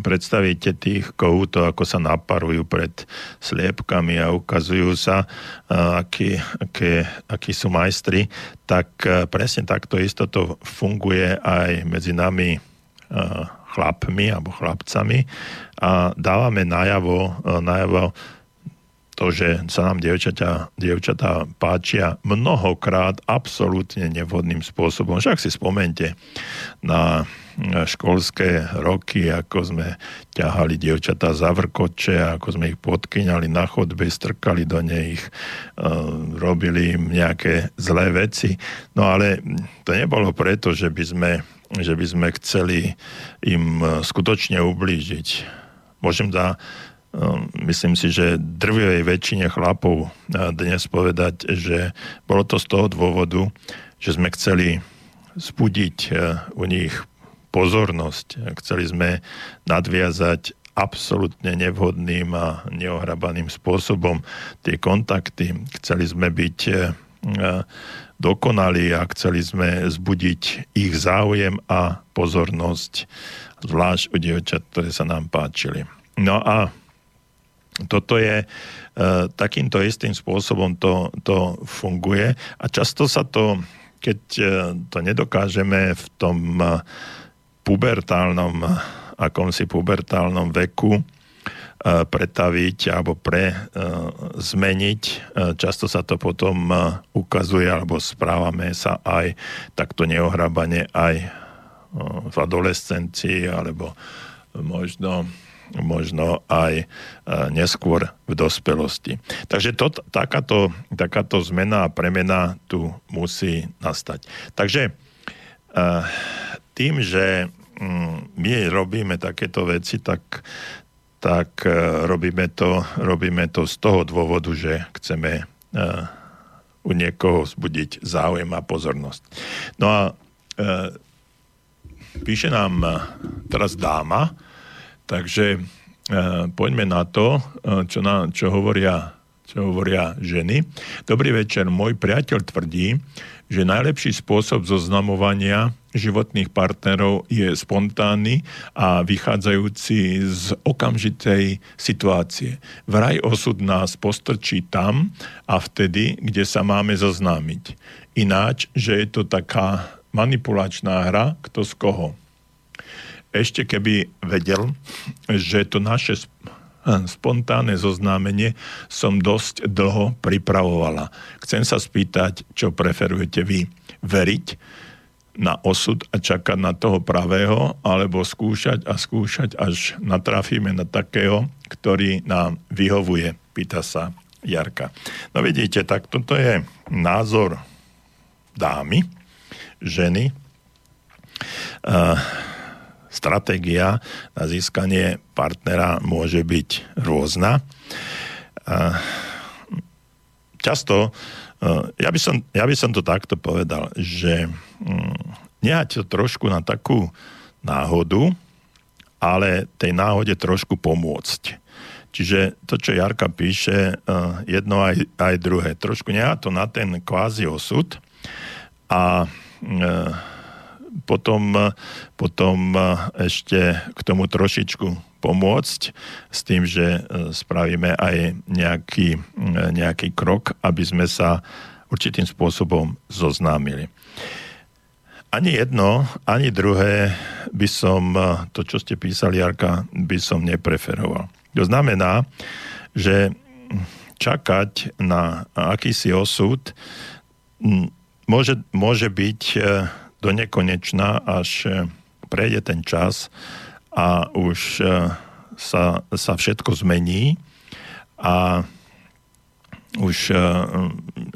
predstavíte tých kohútov, ako sa naparujú pred sliepkami a ukazujú sa, akí, aký, akí sú majstri, tak presne takto isto to funguje aj medzi nami chlapmi alebo chlapcami. A dávame najavo, najavo to, že sa nám dievčatá, dievčatá páčia mnohokrát absolútne nevhodným spôsobom. Však si spomente na školské roky, ako sme ťahali dievčatá za vrkoče, ako sme ich podkyňali na chodbe, strkali do nej robili im nejaké zlé veci. No ale to nebolo preto, že by sme, že by sme chceli im skutočne ublížiť. Môžem Ehm, myslím si, že drvivej väčšine chlapov eh, dnes povedať, že bolo to z toho dôvodu, že sme chceli spudiť eh, u nich pozornosť. Chceli sme nadviazať absolútne nevhodným a neohrabaným spôsobom tie kontakty. Chceli sme byť eh, dokonali a chceli sme zbudiť ich záujem a pozornosť, zvlášť u dievčat, ktoré sa nám páčili. No a toto je e, takýmto istým spôsobom to, to funguje a často sa to, keď e, to nedokážeme v tom e, pubertálnom, akomsi pubertálnom veku e, pretaviť alebo pre e, zmeniť. E, často sa to potom e, ukazuje alebo správame sa aj takto neohrabane aj e, v adolescencii alebo možno možno aj e, neskôr v dospelosti. Takže to, takáto, takáto zmena a premena tu musí nastať. Takže e, tým, že mm, my robíme takéto veci, tak, tak e, robíme, to, robíme to z toho dôvodu, že chceme u niekoho vzbudiť záujem a pozornosť. No a píše nám teraz dáma, Takže e, poďme na to, e, čo, na, čo, hovoria, čo hovoria ženy. Dobrý večer, môj priateľ tvrdí, že najlepší spôsob zoznamovania životných partnerov je spontánny a vychádzajúci z okamžitej situácie. Vraj osud nás postrčí tam a vtedy, kde sa máme zoznámiť. Ináč, že je to taká manipulačná hra, kto z koho ešte keby vedel, že to naše spontánne zoznámenie som dosť dlho pripravovala. Chcem sa spýtať, čo preferujete vy. Veriť na osud a čakať na toho pravého, alebo skúšať a skúšať, až natrafíme na takého, ktorý nám vyhovuje, pýta sa Jarka. No vidíte, tak toto je názor dámy, ženy. Uh, stratégia na získanie partnera môže byť rôzna. Často ja by, som, ja by som to takto povedal, že mm, nehať to trošku na takú náhodu, ale tej náhode trošku pomôcť. Čiže to, čo Jarka píše, jedno aj, aj druhé. Trošku nehať to na ten kvázi osud a potom, potom ešte k tomu trošičku pomôcť s tým, že e, spravíme aj nejaký, e, nejaký krok, aby sme sa určitým spôsobom zoznámili. Ani jedno, ani druhé by som, to čo ste písali, Jarka, by som nepreferoval. To znamená, že čakať na akýsi osud môže, môže byť do nekonečná, až prejde ten čas a už e, sa, sa všetko zmení a už e,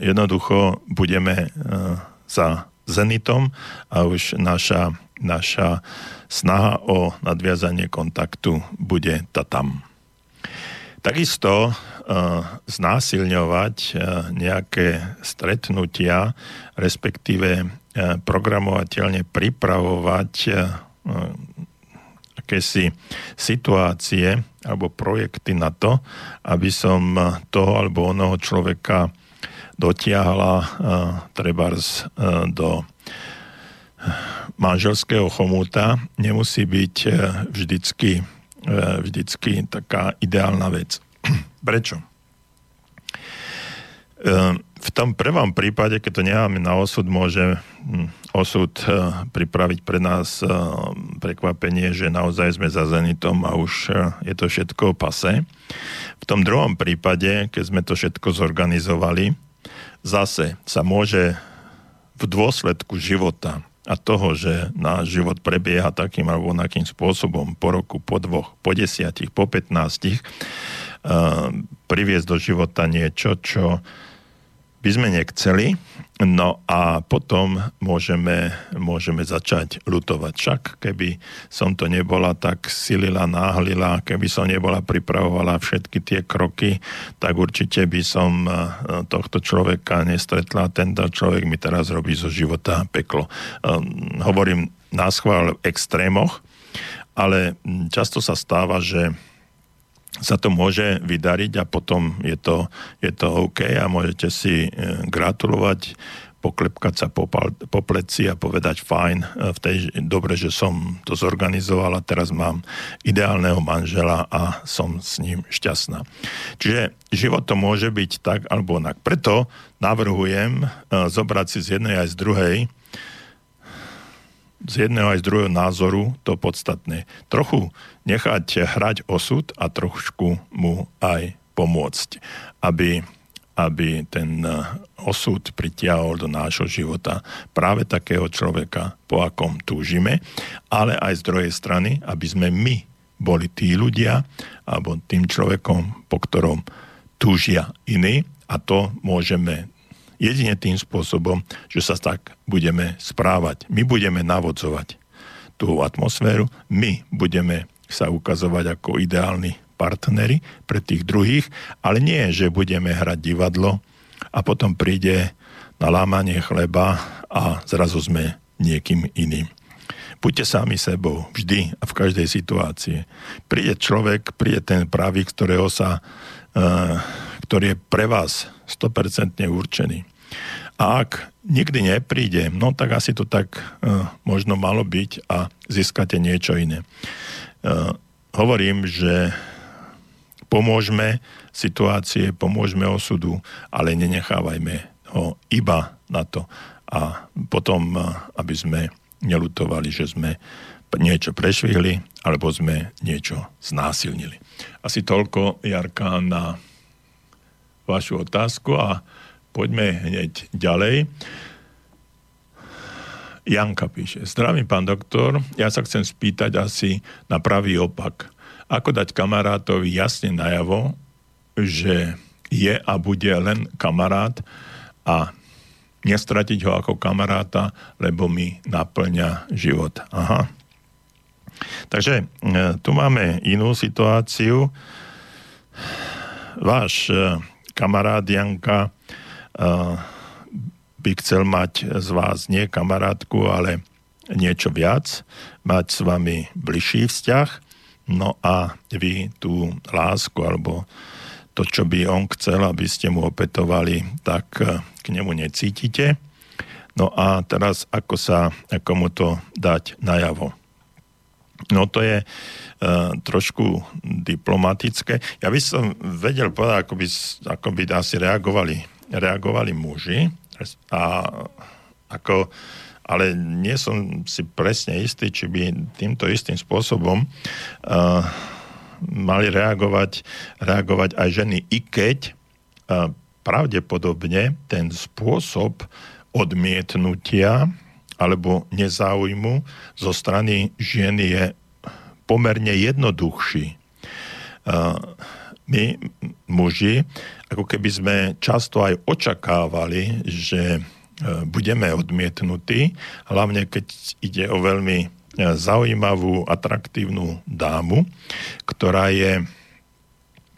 jednoducho budeme e, za zenitom a už naša, naša snaha o nadviazanie kontaktu bude ta tam. Takisto znásilňovať nejaké stretnutia, respektíve programovateľne pripravovať akési situácie alebo projekty na to, aby som toho alebo onoho človeka dotiahla trebárs do manželského chomúta, nemusí byť vždycky, vždycky taká ideálna vec. Prečo? Uh, v tom prvom prípade, keď to necháme na osud, môže hm, osud eh, pripraviť pre nás eh, prekvapenie, že naozaj sme za Zenitom a už eh, je to všetko pase. V tom druhom prípade, keď sme to všetko zorganizovali, zase sa môže v dôsledku života a toho, že náš život prebieha takým alebo onakým spôsobom po roku, po dvoch, po desiatich, po petnástich, priviesť do života niečo, čo by sme nechceli, no a potom môžeme, môžeme začať lutovať. Však keby som to nebola tak silila, náhlila, keby som nebola pripravovala všetky tie kroky, tak určite by som eh, tohto človeka nestretla. Tento človek mi teraz robí zo života peklo. Ehm, hovorím na schvál v extrémoch, ale často sa stáva, že sa to môže vydariť a potom je to, je to OK a môžete si e, gratulovať, poklepkať sa po, po pleci a povedať fajn, e, v tej, dobre, že som to zorganizoval a teraz mám ideálneho manžela a som s ním šťastná. Čiže život to môže byť tak alebo onak. Preto navrhujem e, zobrať si z jednej aj z druhej z jedného aj z druhého názoru to podstatné. Trochu nechať hrať osud a trošku mu aj pomôcť, aby, aby ten eh, osud pritiahol do nášho života práve takého človeka, po akom túžime, ale aj z druhej strany, aby sme my boli tí ľudia, alebo tým človekom, po ktorom túžia iní a to môžeme jedine tým spôsobom, že sa tak budeme správať. My budeme navodzovať tú atmosféru, my budeme sa ukazovať ako ideálni partnery pre tých druhých, ale nie, že budeme hrať divadlo a potom príde na lámanie chleba a zrazu sme niekým iným. Buďte sami sebou, vždy a v každej situácii. Príde človek, príde ten pravý, ktorého sa, ktorý je pre vás 100% určený. A ak nikdy nepríde, no tak asi to tak uh, možno malo byť a získate niečo iné. Uh, hovorím, že pomôžeme situácie, pomôžeme osudu, ale nenechávajme ho iba na to a potom, aby sme nelutovali, že sme niečo prešvihli alebo sme niečo znásilnili. Asi toľko, Jarka, na vašu otázku a poďme hneď ďalej. Janka píše, zdravím pán doktor, ja sa chcem spýtať asi na pravý opak. Ako dať kamarátovi jasne najavo, že je a bude len kamarát a nestratiť ho ako kamaráta, lebo mi naplňa život. Aha. Takže e, tu máme inú situáciu. Váš e, kamarát Janka e, by chcel mať z vás nie kamarátku, ale niečo viac, mať s vami bližší vzťah, no a vy tú lásku alebo to, čo by on chcel, aby ste mu opetovali, tak k nemu necítite. No a teraz ako sa, ako mu to dať najavo? No to je uh, trošku diplomatické. Ja by som vedel povedať, ako by, ako by asi reagovali, reagovali muži, a ako, ale nie som si presne istý, či by týmto istým spôsobom uh, mali reagovať, reagovať aj ženy, i keď uh, pravdepodobne ten spôsob odmietnutia alebo nezáujmu zo strany žien je pomerne jednoduchší. My, muži, ako keby sme často aj očakávali, že e, budeme odmietnutí, hlavne keď ide o veľmi e, zaujímavú, atraktívnu dámu, ktorá je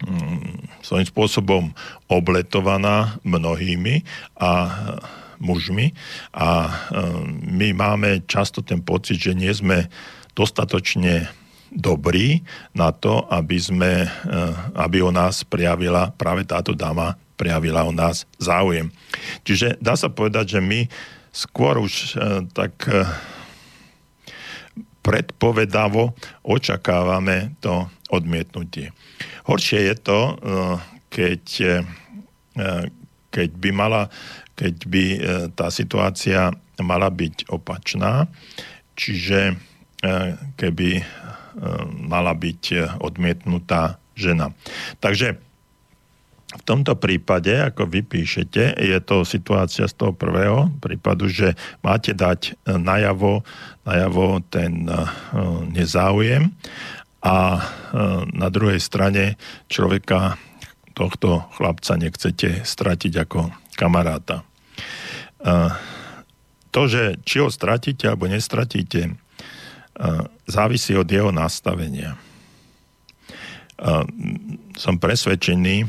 mm, svojím spôsobom obletovaná mnohými a mužmi a my máme často ten pocit, že nie sme dostatočne dobrý na to, aby, sme, eh, aby o nás prijavila práve táto dáma prijavila o nás záujem. Čiže dá sa povedať, že my skôr už eh, tak predpovedavo očakávame to odmietnutie. Horšie je to, keď, keď by mala, keď by tá situácia mala byť opačná, čiže keby mala byť odmietnutá žena. Takže v tomto prípade, ako vy píšete, je to situácia z toho prvého prípadu, že máte dať najavo, najavo ten nezáujem a na druhej strane človeka, tohto chlapca nechcete stratiť ako kamaráta. To, že či ho stratíte alebo nestratíte, závisí od jeho nastavenia. Som presvedčený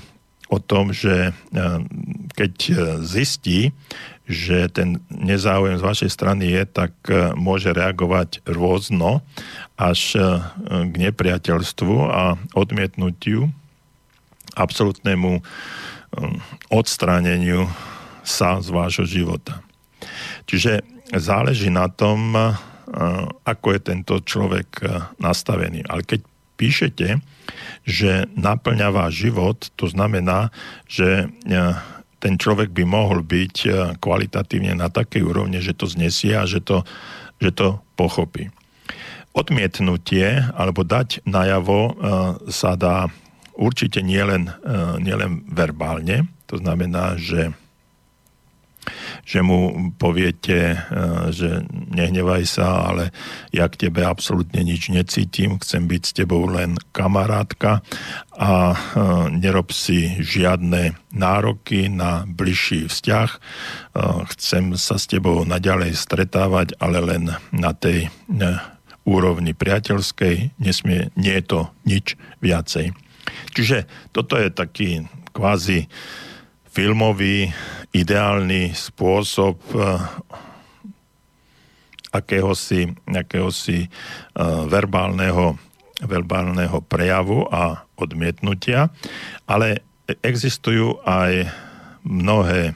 o tom, že keď zistí, že ten nezáujem z vašej strany je, tak môže reagovať rôzno až k nepriateľstvu a odmietnutiu, absolútnemu odstráneniu sa z vášho života. Čiže záleží na tom, ako je tento človek nastavený. Ale keď píšete, že naplňa váš život, to znamená, že ten človek by mohol byť kvalitatívne na takej úrovne, že to znesie a že to, že to pochopí. Odmietnutie alebo dať najavo sa dá určite nielen, nielen verbálne, to znamená, že že mu poviete, e, že nehnevaj sa, ale ja k tebe absolútne nič necítim, chcem byť s tebou len kamarátka a e, nerob si žiadne nároky na bližší vzťah. E, chcem sa s tebou naďalej stretávať, ale len na tej úrovni priateľskej, nesmie, nie je to nič viacej. Čiže toto je taký kvázi filmový ideálny spôsob eh, akéhosi, akéhosi uh, verbálneho, verbálneho prejavu a odmietnutia, ale existujú aj mnohé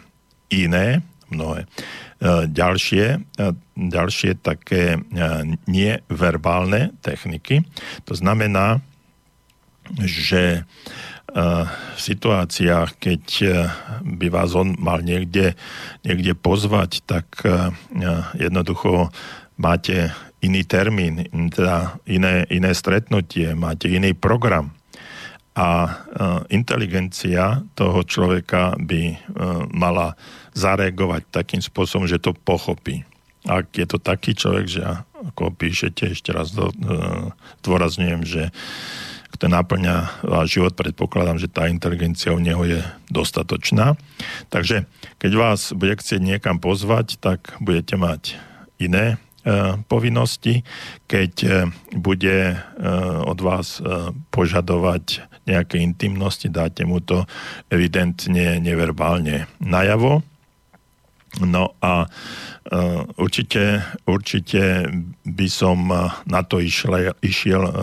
iné, mnohé uh, ďalšie, ďalšie také neverbálne techniky. To znamená, že v situáciách, keď e, by vás on mal niekde, niekde pozvať, tak e, jednoducho máte iný termín, teda iné, iné stretnutie, máte iný program. A inteligencia toho človeka by mala zareagovať takým spôsobom, že to pochopí. ak je to taký človek, že ako píšete, ešte raz dôrazňujem, že ten náplňa váš život, predpokladám, že tá inteligencia u neho je dostatočná. Takže keď vás bude chcieť niekam pozvať, tak budete mať iné e, povinnosti. Keď e, bude e, od vás požadovať nejaké intimnosti, dáte mu to evidentne neverbálne najavo. No a určite, určite by som na to išiel, išiel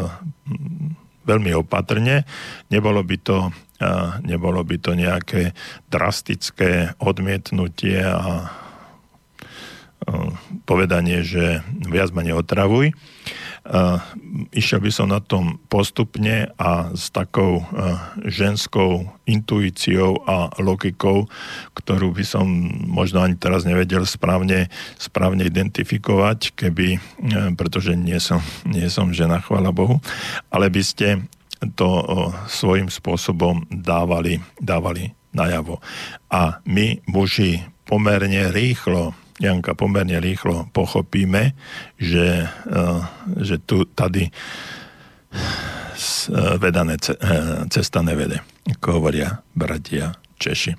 veľmi opatrne. Nebolo by to, nebolo by to nejaké drastické odmietnutie a povedanie, že viac ma neotravuj. Išiel by som na tom postupne a s takou ženskou intuíciou a logikou, ktorú by som možno ani teraz nevedel správne, správne identifikovať, keby, pretože nie som, nie som žena, chvála Bohu, ale by ste to svojím spôsobom dávali, dávali najavo. A my, muži, pomerne rýchlo Janka, pomerne rýchlo pochopíme, že, eh, že tu tady eh, vedané eh, cesta nevede, ako hovoria bratia Češi.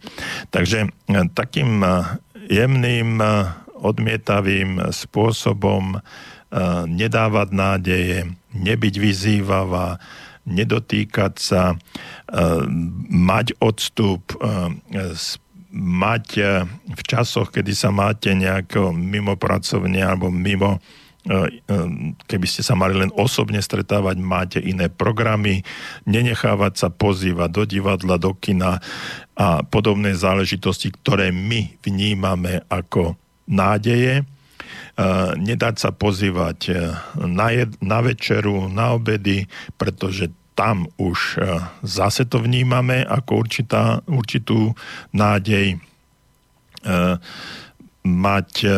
Takže takým jemným, odmietavým spôsobom nedávať nádeje, nebyť vyzývavá, nedotýkať sa, mať odstup, mať e, v časoch, kedy sa máte nejako mimo pracovne alebo mimo e, e, keby ste sa mali len osobne stretávať, máte iné programy, nenechávať sa pozývať do divadla, do kina a podobné záležitosti, ktoré my vnímame ako nádeje, nedať sa pozývať na, jed, na večeru, na obedy, pretože tam už e, zase to vnímame ako určitá, určitú nádej e, mať, e,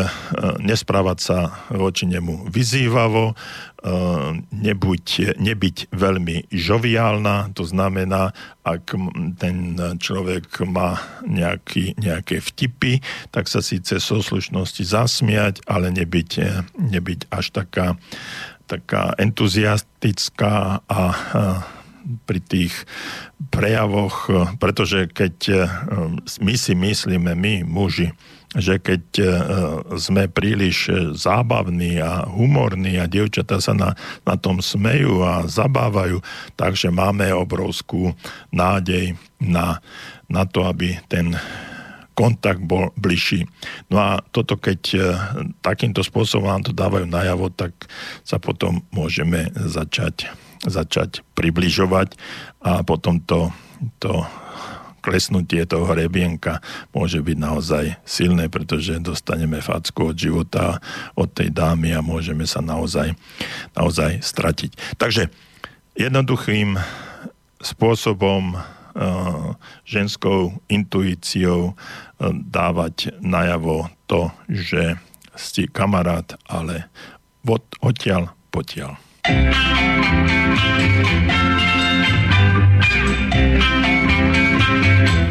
nesprávať sa voči nemu vyzývavo, nebuď, nebyť veľmi žoviálna, to znamená, ak ten človek má nejaký, nejaké vtipy, tak sa síce so slušnosti zasmiať, ale nebyť, nebyť až taká taká entuziastická a pri tých prejavoch, pretože keď e, my si myslíme, my muži, že keď e, sme príliš zábavní a humorní a dievčatá sa na, na tom smejú a zabávajú, takže máme obrovskú nádej na, na to, aby ten kontakt bol bližší. No a toto, keď e, takýmto spôsobom nám to dávajú najavo, tak sa potom môžeme začať, začať približovať a potom to, to klesnutie toho hrebienka môže byť naozaj silné, pretože dostaneme facku od života, od tej dámy a môžeme sa naozaj, naozaj stratiť. Takže jednoduchým spôsobom Eh, ženskou intuíciou eh, dávať najavo to, že ste kamarát, ale od, odtiaľ potiaľ. thank you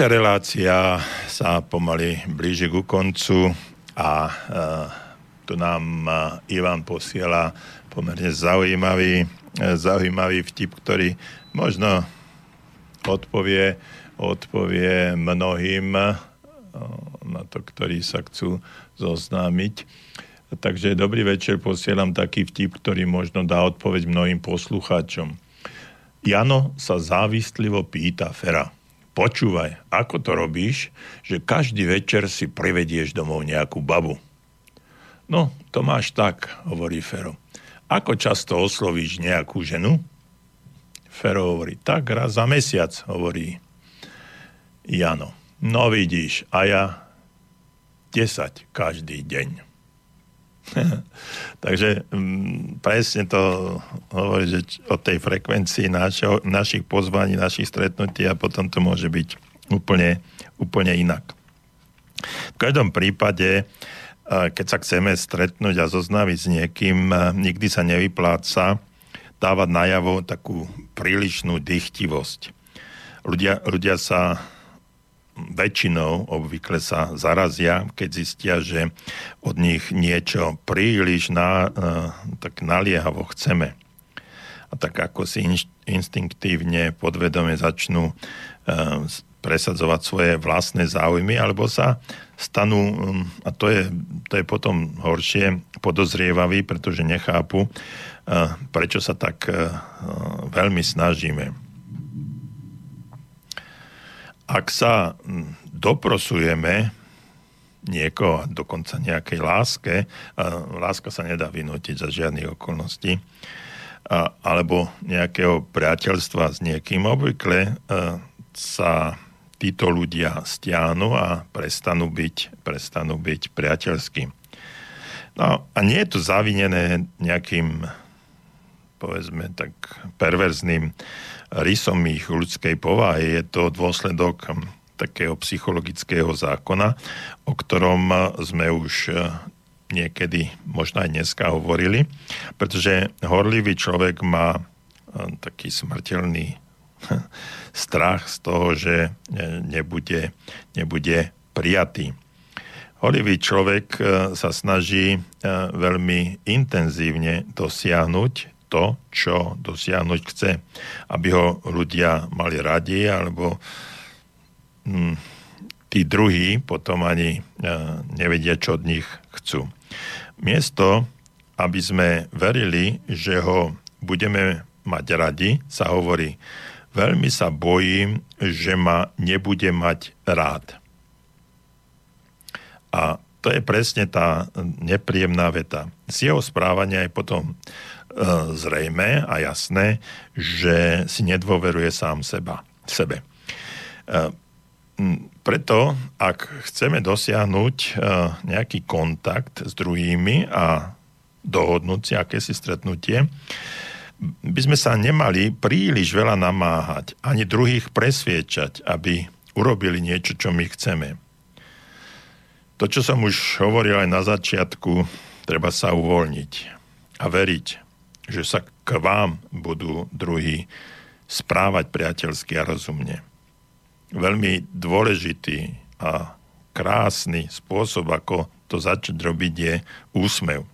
Naša relácia sa pomaly blíži ku koncu a uh, tu nám uh, Ivan posiela pomerne zaujímavý, uh, zaujímavý vtip, ktorý možno odpovie, odpovie mnohým uh, na to, ktorí sa chcú zoznámiť. Takže dobrý večer, posielam taký vtip, ktorý možno dá odpoveď mnohým poslucháčom. Jano sa závislivo pýta Fera – počúvaj, ako to robíš, že každý večer si privedieš domov nejakú babu. No, to máš tak, hovorí Fero. Ako často oslovíš nejakú ženu? Fero hovorí, tak raz za mesiac, hovorí Jano. No vidíš, a ja 10 každý deň. Takže m, mm, presne to hovorí, že o tej frekvencii našo, našich pozvaní, našich stretnutí a potom to môže byť úplne, úplne inak. V každom prípade, keď sa chceme stretnúť a zoznáviť s niekým, nikdy sa nevypláca dávať najavo takú prílišnú dychtivosť. Ľudia, ľudia sa väčšinou obvykle sa zarazia, keď zistia, že od nich niečo príliš na, uh, tak naliehavo chceme. A tak ako si inš, instinktívne, podvedome začnú uh, presadzovať svoje vlastné záujmy, alebo sa stanú, um, a to je, to je potom horšie, podozrievaví, pretože nechápu, uh, prečo sa tak veľmi snažíme ak sa hm, doprosujeme niekoho, dokonca nejakej láske, láska sa nedá vynútiť za žiadnych okolností, alebo nejakého priateľstva s niekým, obvykle sa títo ľudia stiahnu a prestanú byť, prestanú byť priateľskí. No a nie je to zavinené nejakým povedzme tak perverzným rysom ich ľudskej povahy. Je to dôsledok hm, takého psychologického zákona, o ktorom hm, sme už hm, niekedy, možno aj dneska hovorili, pretože horlivý človek má taký smrteľný strach z toho, že nebude, nebude prijatý. Horlivý človek sa snaží veľmi intenzívne dosiahnuť to, čo dosiahnuť chce. Aby ho ľudia mali radi, alebo hm, tí druhí potom ani e, nevedia, čo od nich chcú. Miesto, aby sme verili, že ho budeme mať radi, sa hovorí, veľmi sa bojím, že ma nebude mať rád. A to je presne tá nepríjemná veta. Z jeho správania je potom zrejme a jasné, že si nedôveruje sám seba, sebe. E, preto, ak chceme dosiahnuť e, nejaký kontakt s druhými a dohodnúť si akési stretnutie, by sme sa nemali príliš veľa namáhať, ani druhých presviečať, aby urobili niečo, čo my chceme. To, čo som už hovoril aj na začiatku, treba sa uvoľniť a veriť, že sa k vám budú druhí správať priateľsky a rozumne. Veľmi dôležitý a krásny spôsob, ako to začať robiť, je úsmev.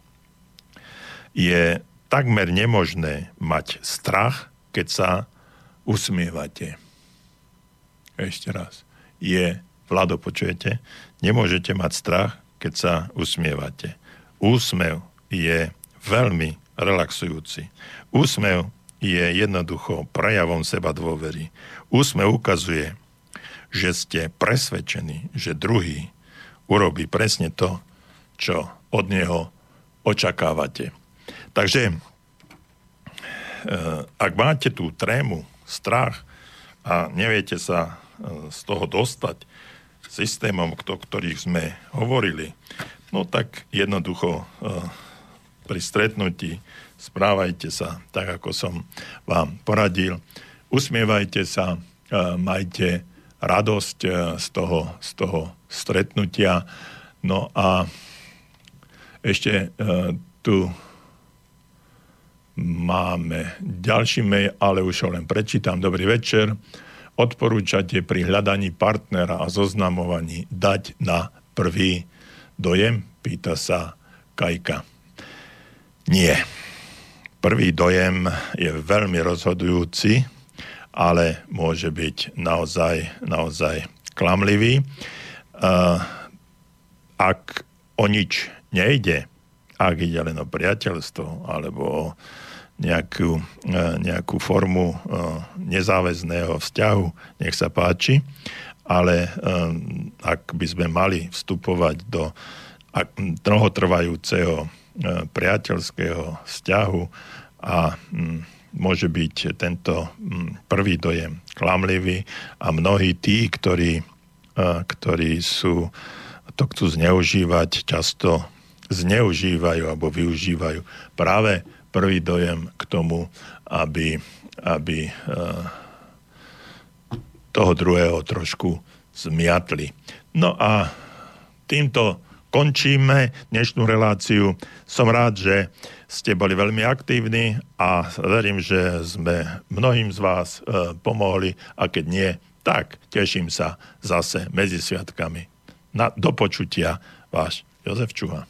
Je takmer nemožné mať strach, keď sa usmievate. Ešte raz. Je, Vlado, počujete? Nemôžete mať strach, keď sa usmievate. Úsmev je veľmi relaxujúci. Úsmev je jednoducho prejavom seba dôvery. Úsmev ukazuje, že ste presvedčení, že druhý urobí presne to, čo od neho očakávate. Takže e, ak máte tú trému, strach a neviete sa e, z toho dostať systémom, o ktorých sme hovorili, no tak jednoducho e, pri stretnutí správajte sa tak, ako som vám poradil. Usmievajte sa, majte radosť z toho, z toho stretnutia. No a ešte tu máme ďalší mail, ale už ho len prečítam. Dobrý večer. Odporúčate pri hľadaní partnera a zoznamovaní dať na prvý dojem? Pýta sa Kajka. Nie. Prvý dojem je veľmi rozhodujúci, ale môže byť naozaj, naozaj klamlivý. Ak o nič nejde, ak ide len o priateľstvo alebo o nejakú, e, nejakú formu e, nezáväzného vzťahu, nech sa páči, ale e, ak by sme mali vstupovať do dlhotrvajúceho priateľského vzťahu a môže byť tento prvý dojem klamlivý a mnohí tí, ktorí, ktorí sú to chcú zneužívať, často zneužívajú alebo využívajú práve prvý dojem k tomu, aby, aby eh, toho druhého trošku zmiatli. No a týmto končíme dnešnú reláciu. Som rád, že ste boli veľmi aktívni a verím, že sme mnohým z vás e, pomohli a keď nie, tak teším sa zase medzi sviatkami. Na, do počutia, váš Jozef Čuha.